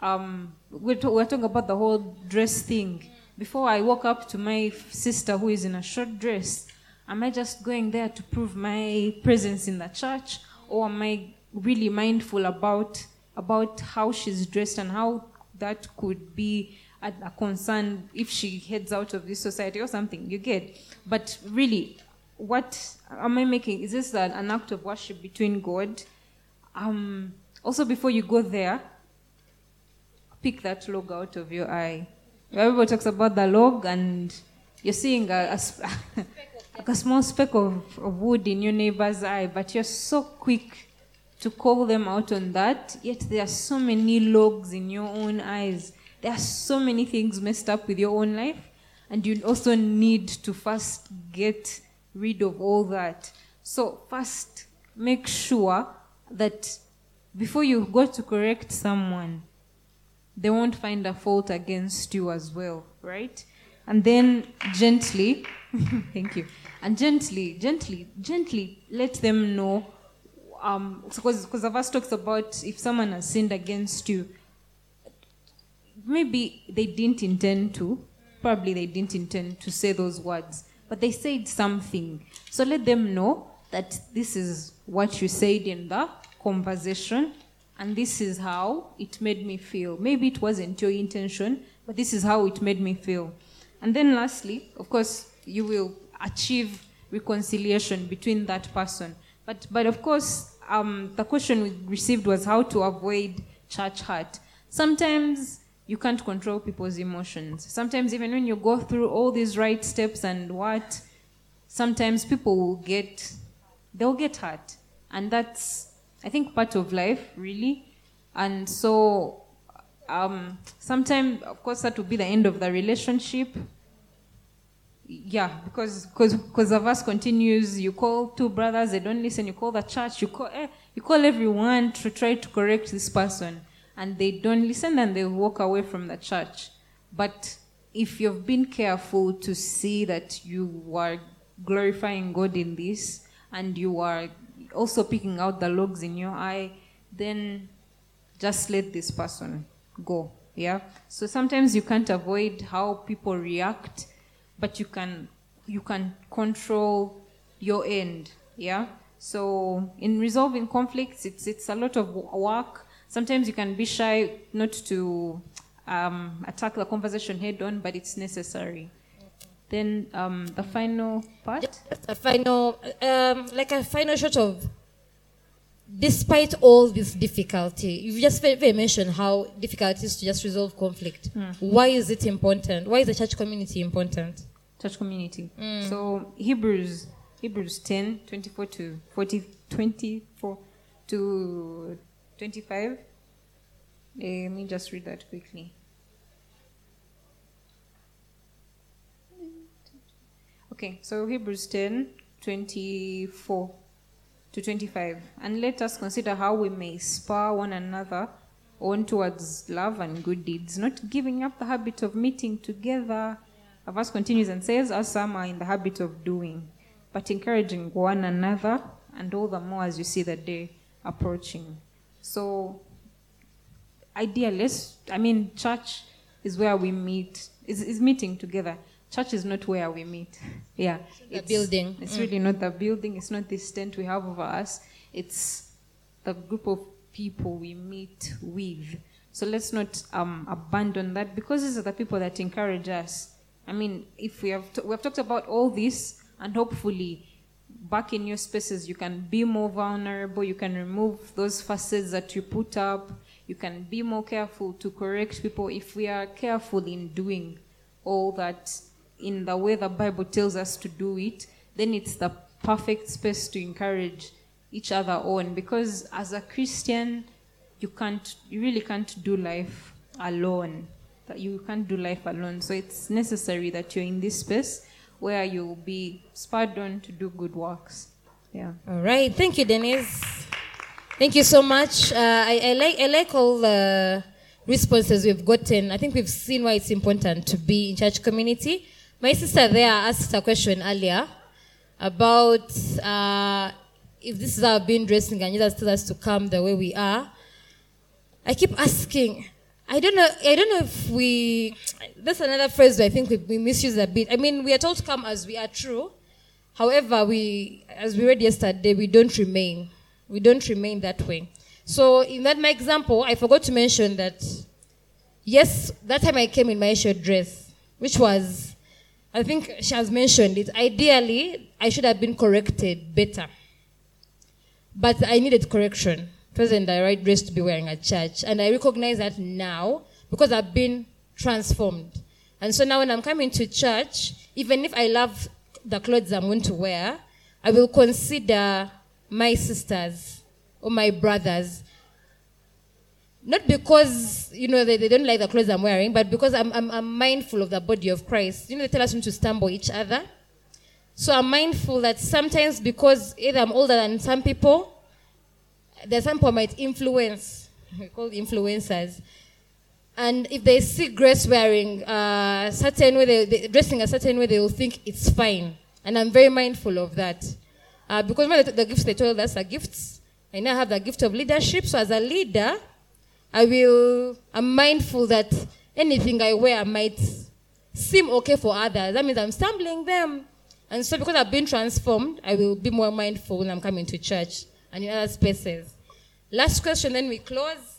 [SPEAKER 4] um, we're, we're talking about the whole dress thing. Before I walk up to my sister who is in a short dress, am I just going there to prove my presence in the church, or am I really mindful about about how she's dressed and how that could be a, a concern if she heads out of this society or something? You get, but really, what am I making? Is this an, an act of worship between God? Um, also, before you go there, pick that log out of your eye. Everybody talks about the log, and you're seeing a, a, [LAUGHS] a small speck of, of wood in your neighbor's eye, but you're so quick to call them out on that. Yet there are so many logs in your own eyes. There are so many things messed up with your own life, and you also need to first get rid of all that. So, first, make sure that before you go to correct someone, they won't find a fault against you as well, right? And then gently, [LAUGHS] thank you, and gently, gently, gently let them know. Um, because because the verse talks about if someone has sinned against you, maybe they didn't intend to, probably they didn't intend to say those words, but they said something. So let them know that this is what you said in the conversation, and this is how it made me feel. Maybe it wasn't your intention, but this is how it made me feel. And then lastly, of course, you will achieve reconciliation between that person. But, but of course, um, the question we received was how to avoid church hurt. Sometimes you can't control people's emotions. Sometimes, even when you go through all these right steps and what, sometimes people will get, they'll get hurt. And that's, I think, part of life, really. And so, um, sometimes, of course, that will be the end of the relationship. Yeah, because because because the verse continues. You call two brothers, they don't listen. You call the church. You call eh, you call everyone to try to correct this person, and they don't listen, and they walk away from the church. But if you've been careful to see that you are glorifying God in this, and you are also picking out the logs in your eye, then just let this person go. Yeah. So sometimes you can't avoid how people react, but you can you can control your end. Yeah. So in resolving conflicts, it's it's a lot of work. Sometimes you can be shy not to um, attack the conversation head on, but it's necessary. Then um, the final part.
[SPEAKER 2] a final, um, like a final shot of, despite all this difficulty, you've just mentioned how difficult it is to just resolve conflict.
[SPEAKER 4] Mm.
[SPEAKER 2] Why is it important? Why is the church community important?
[SPEAKER 4] Church community.
[SPEAKER 2] Mm.
[SPEAKER 4] So Hebrews Hebrews 10, 24 to 40, 24 to 25. Eh, let me just read that quickly. Okay, so Hebrews 10 24 to 25. And let us consider how we may spur one another on towards love and good deeds, not giving up the habit of meeting together. A verse continues and says, As some are in the habit of doing, but encouraging one another, and all the more as you see the day approaching. So, let's- I mean, church is where we meet, is, is meeting together. Church is not where we meet. [LAUGHS] Yeah.
[SPEAKER 2] the building.
[SPEAKER 4] It's
[SPEAKER 2] Mm.
[SPEAKER 4] really not the building, it's not this tent we have over us. It's the group of people we meet with. So let's not um, abandon that because these are the people that encourage us. I mean, if we have t- we have talked about all this, and hopefully, back in your spaces, you can be more vulnerable. You can remove those facades that you put up. You can be more careful to correct people. If we are careful in doing all that in the way the Bible tells us to do it, then it's the perfect space to encourage each other on. Because as a Christian, you can't, you really can't do life alone. That you can't do life alone. So it's necessary that you're in this space where you'll be spurred on to do good works. Yeah.
[SPEAKER 2] All right. Thank you, Denise. Thank you so much. Uh, I, I like I like all the responses we've gotten. I think we've seen why it's important to be in church community. My sister there asked a question earlier about uh, if this is our being dressing and Jesus tells us to come the way we are. I keep asking. I don't know. I don't know if we. That's another phrase that I think we, we misuse a bit. I mean, we are told to come as we are true. However, we, as we read yesterday, we don't remain. We don't remain that way. So, in that my example, I forgot to mention that. Yes, that time I came in my short dress, which was, I think she has mentioned it. Ideally, I should have been corrected better. But I needed correction. Wasn't the right dress to be wearing at church. And I recognize that now because I've been transformed. And so now when I'm coming to church, even if I love the clothes I'm going to wear, I will consider my sisters or my brothers. Not because, you know, they, they don't like the clothes I'm wearing, but because I'm, I'm, I'm mindful of the body of Christ. You know, they tell us not to stumble each other. So I'm mindful that sometimes because either I'm older than some people, there's some people might influence, [LAUGHS] we call influencers. And if they see Grace wearing a certain way, they, they, dressing a certain way, they will think it's fine. And I'm very mindful of that. Uh, because the, the gifts they told us are gifts. I now have the gift of leadership. So as a leader, I will, I'm mindful that anything I wear might seem okay for others. That means I'm stumbling them. And so because I've been transformed, I will be more mindful when I'm coming to church and in other spaces. Last question, then we close.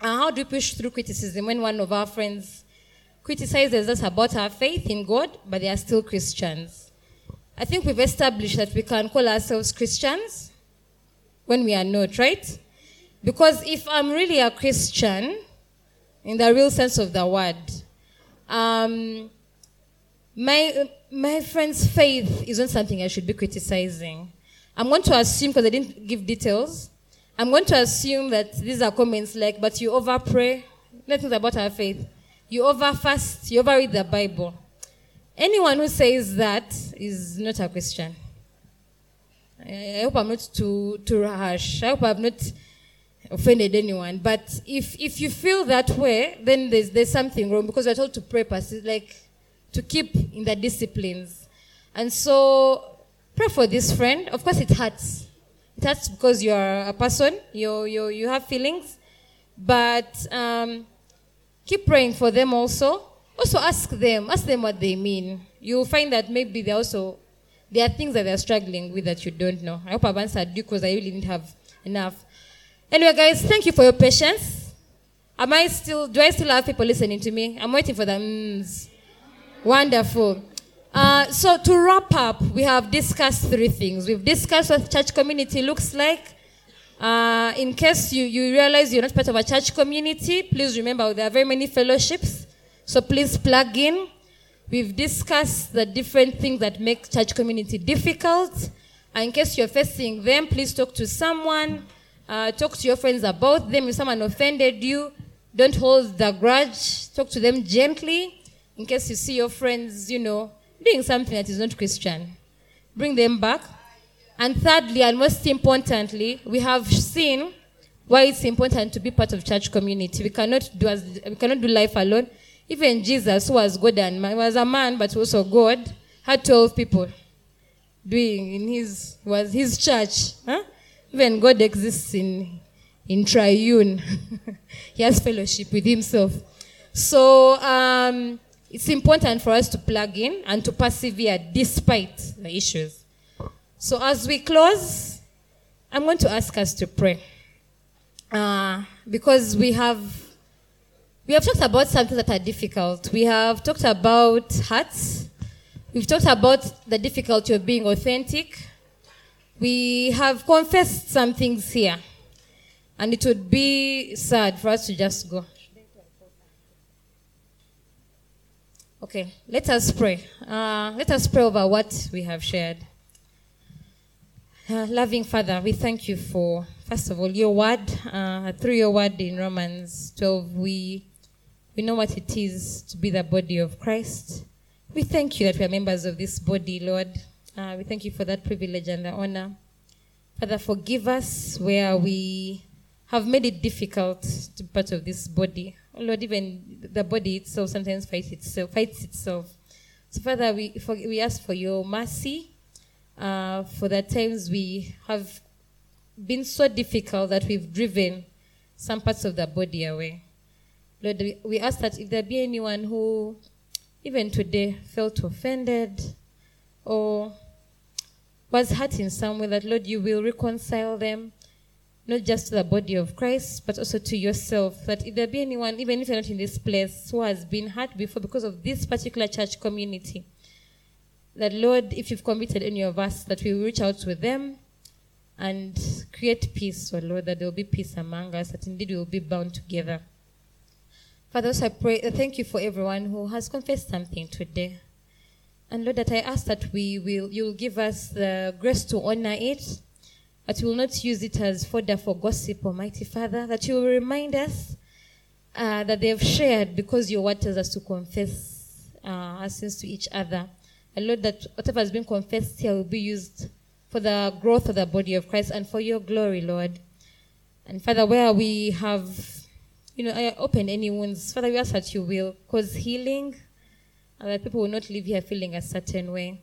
[SPEAKER 2] Uh, how do we push through criticism when one of our friends criticizes us about our faith in God, but they are still Christians? I think we've established that we can call ourselves Christians when we are not, right? Because if I'm really a Christian, in the real sense of the word, um, my, my friend's faith isn't something I should be criticizing. I'm going to assume, because I didn't give details, I'm going to assume that these are comments like, but you over pray. Let's about our faith. You over fast, you over read the Bible. Anyone who says that is not a Christian. I, I hope I'm not too, too harsh. I hope I've not offended anyone. But if, if you feel that way, then there's, there's something wrong because we're told to pray, pers- like to keep in the disciplines. And so pray for this friend. Of course, it hurts. It hurts because you're a person, you, you, you have feelings. But um, keep praying for them also. Also ask them, ask them what they mean. You'll find that maybe they also, there are things that they're struggling with that you don't know. I hope I've answered you because I really didn't have enough. Anyway, guys, thank you for your patience. Am I still, do I still have people listening to me? I'm waiting for them. Wonderful. Uh, so to wrap up, we have discussed three things. We've discussed what church community looks like. Uh, in case you, you realize you're not part of a church community, please remember there are very many fellowships. So please plug in. We've discussed the different things that make church community difficult. And in case you're facing them, please talk to someone. Uh, talk to your friends about them. If someone offended you, don't hold the grudge. Talk to them gently. In case you see your friends, you know, doing something that is not Christian. Bring them back. And thirdly, and most importantly, we have seen why it's important to be part of church community. We cannot do as, we cannot do life alone. Even Jesus, who was God and man, was a man but also God, had 12 people doing in his was his church. Huh? Even God exists in in triune. [LAUGHS] he has fellowship with himself. So um, it's important for us to plug in and to persevere despite the issues. So as we close, I'm going to ask us to pray. Uh, because we have we have talked about something that are difficult. We have talked about hearts. We've talked about the difficulty of being authentic. We have confessed some things here. And it would be sad for us to just go. Okay, let us pray. Uh, let us pray over what we have shared. Uh, loving Father, we thank you for, first of all, your word. Uh, through your word in Romans 12, we, we know what it is to be the body of Christ. We thank you that we are members of this body, Lord. Uh, we thank you for that privilege and the honor. Father, forgive us where we have made it difficult to be part of this body. Oh Lord, even the body itself sometimes fights itself. Fights itself. So, Father, we, for, we ask for your mercy uh, for the times we have been so difficult that we've driven some parts of the body away. Lord, we, we ask that if there be anyone who, even today, felt offended or was hurt in some way, that Lord, you will reconcile them not just to the body of Christ, but also to yourself. That if there be anyone, even if you're not in this place, who has been hurt before because of this particular church community, that Lord, if you've committed any of us, that we will reach out to them and create peace, so Lord, that there will be peace among us, that indeed we will be bound together. Father, also I pray, thank you for everyone who has confessed something today. And Lord, that I ask that we will, you will give us the grace to honor it, that we will not use it as fodder for gossip, Almighty Father, that you will remind us uh, that they have shared because your word tells us to confess uh, our sins to each other. And Lord, that whatever has been confessed here will be used for the growth of the body of Christ and for your glory, Lord. And Father, where we have, you know, I open any wounds, Father, we ask that you will cause healing, and that people will not live here feeling a certain way.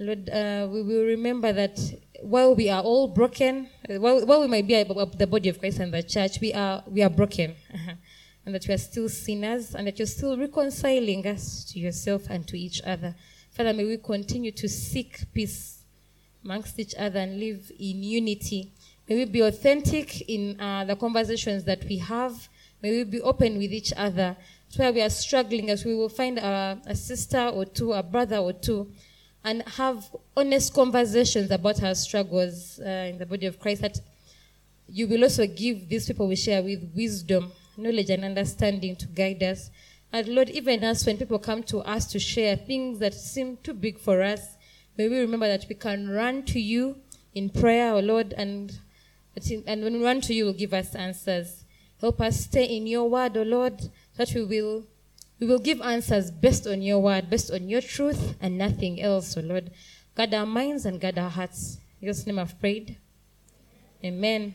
[SPEAKER 2] Lord, uh, we will remember that while we are all broken, uh, while, while we might be the body of Christ and the church, we are we are broken, [LAUGHS] and that we are still sinners, and that you're still reconciling us to yourself and to each other. Father, may we continue to seek peace amongst each other and live in unity. May we be authentic in uh, the conversations that we have. May we be open with each other. Where we are struggling, as we will find a, a sister or two, a brother or two, and have honest conversations about our struggles uh, in the body of Christ. That you will also give these people we share with wisdom, knowledge, and understanding to guide us. And Lord, even us, when people come to us to share things that seem too big for us, may we remember that we can run to you in prayer, oh Lord, and, and when we run to you, will give us answers. Help us stay in your word, O oh Lord, that we will we will give answers based on your word, based on your truth, and nothing else, O oh Lord. Guard our minds and guard our hearts. In your name I've prayed. Amen.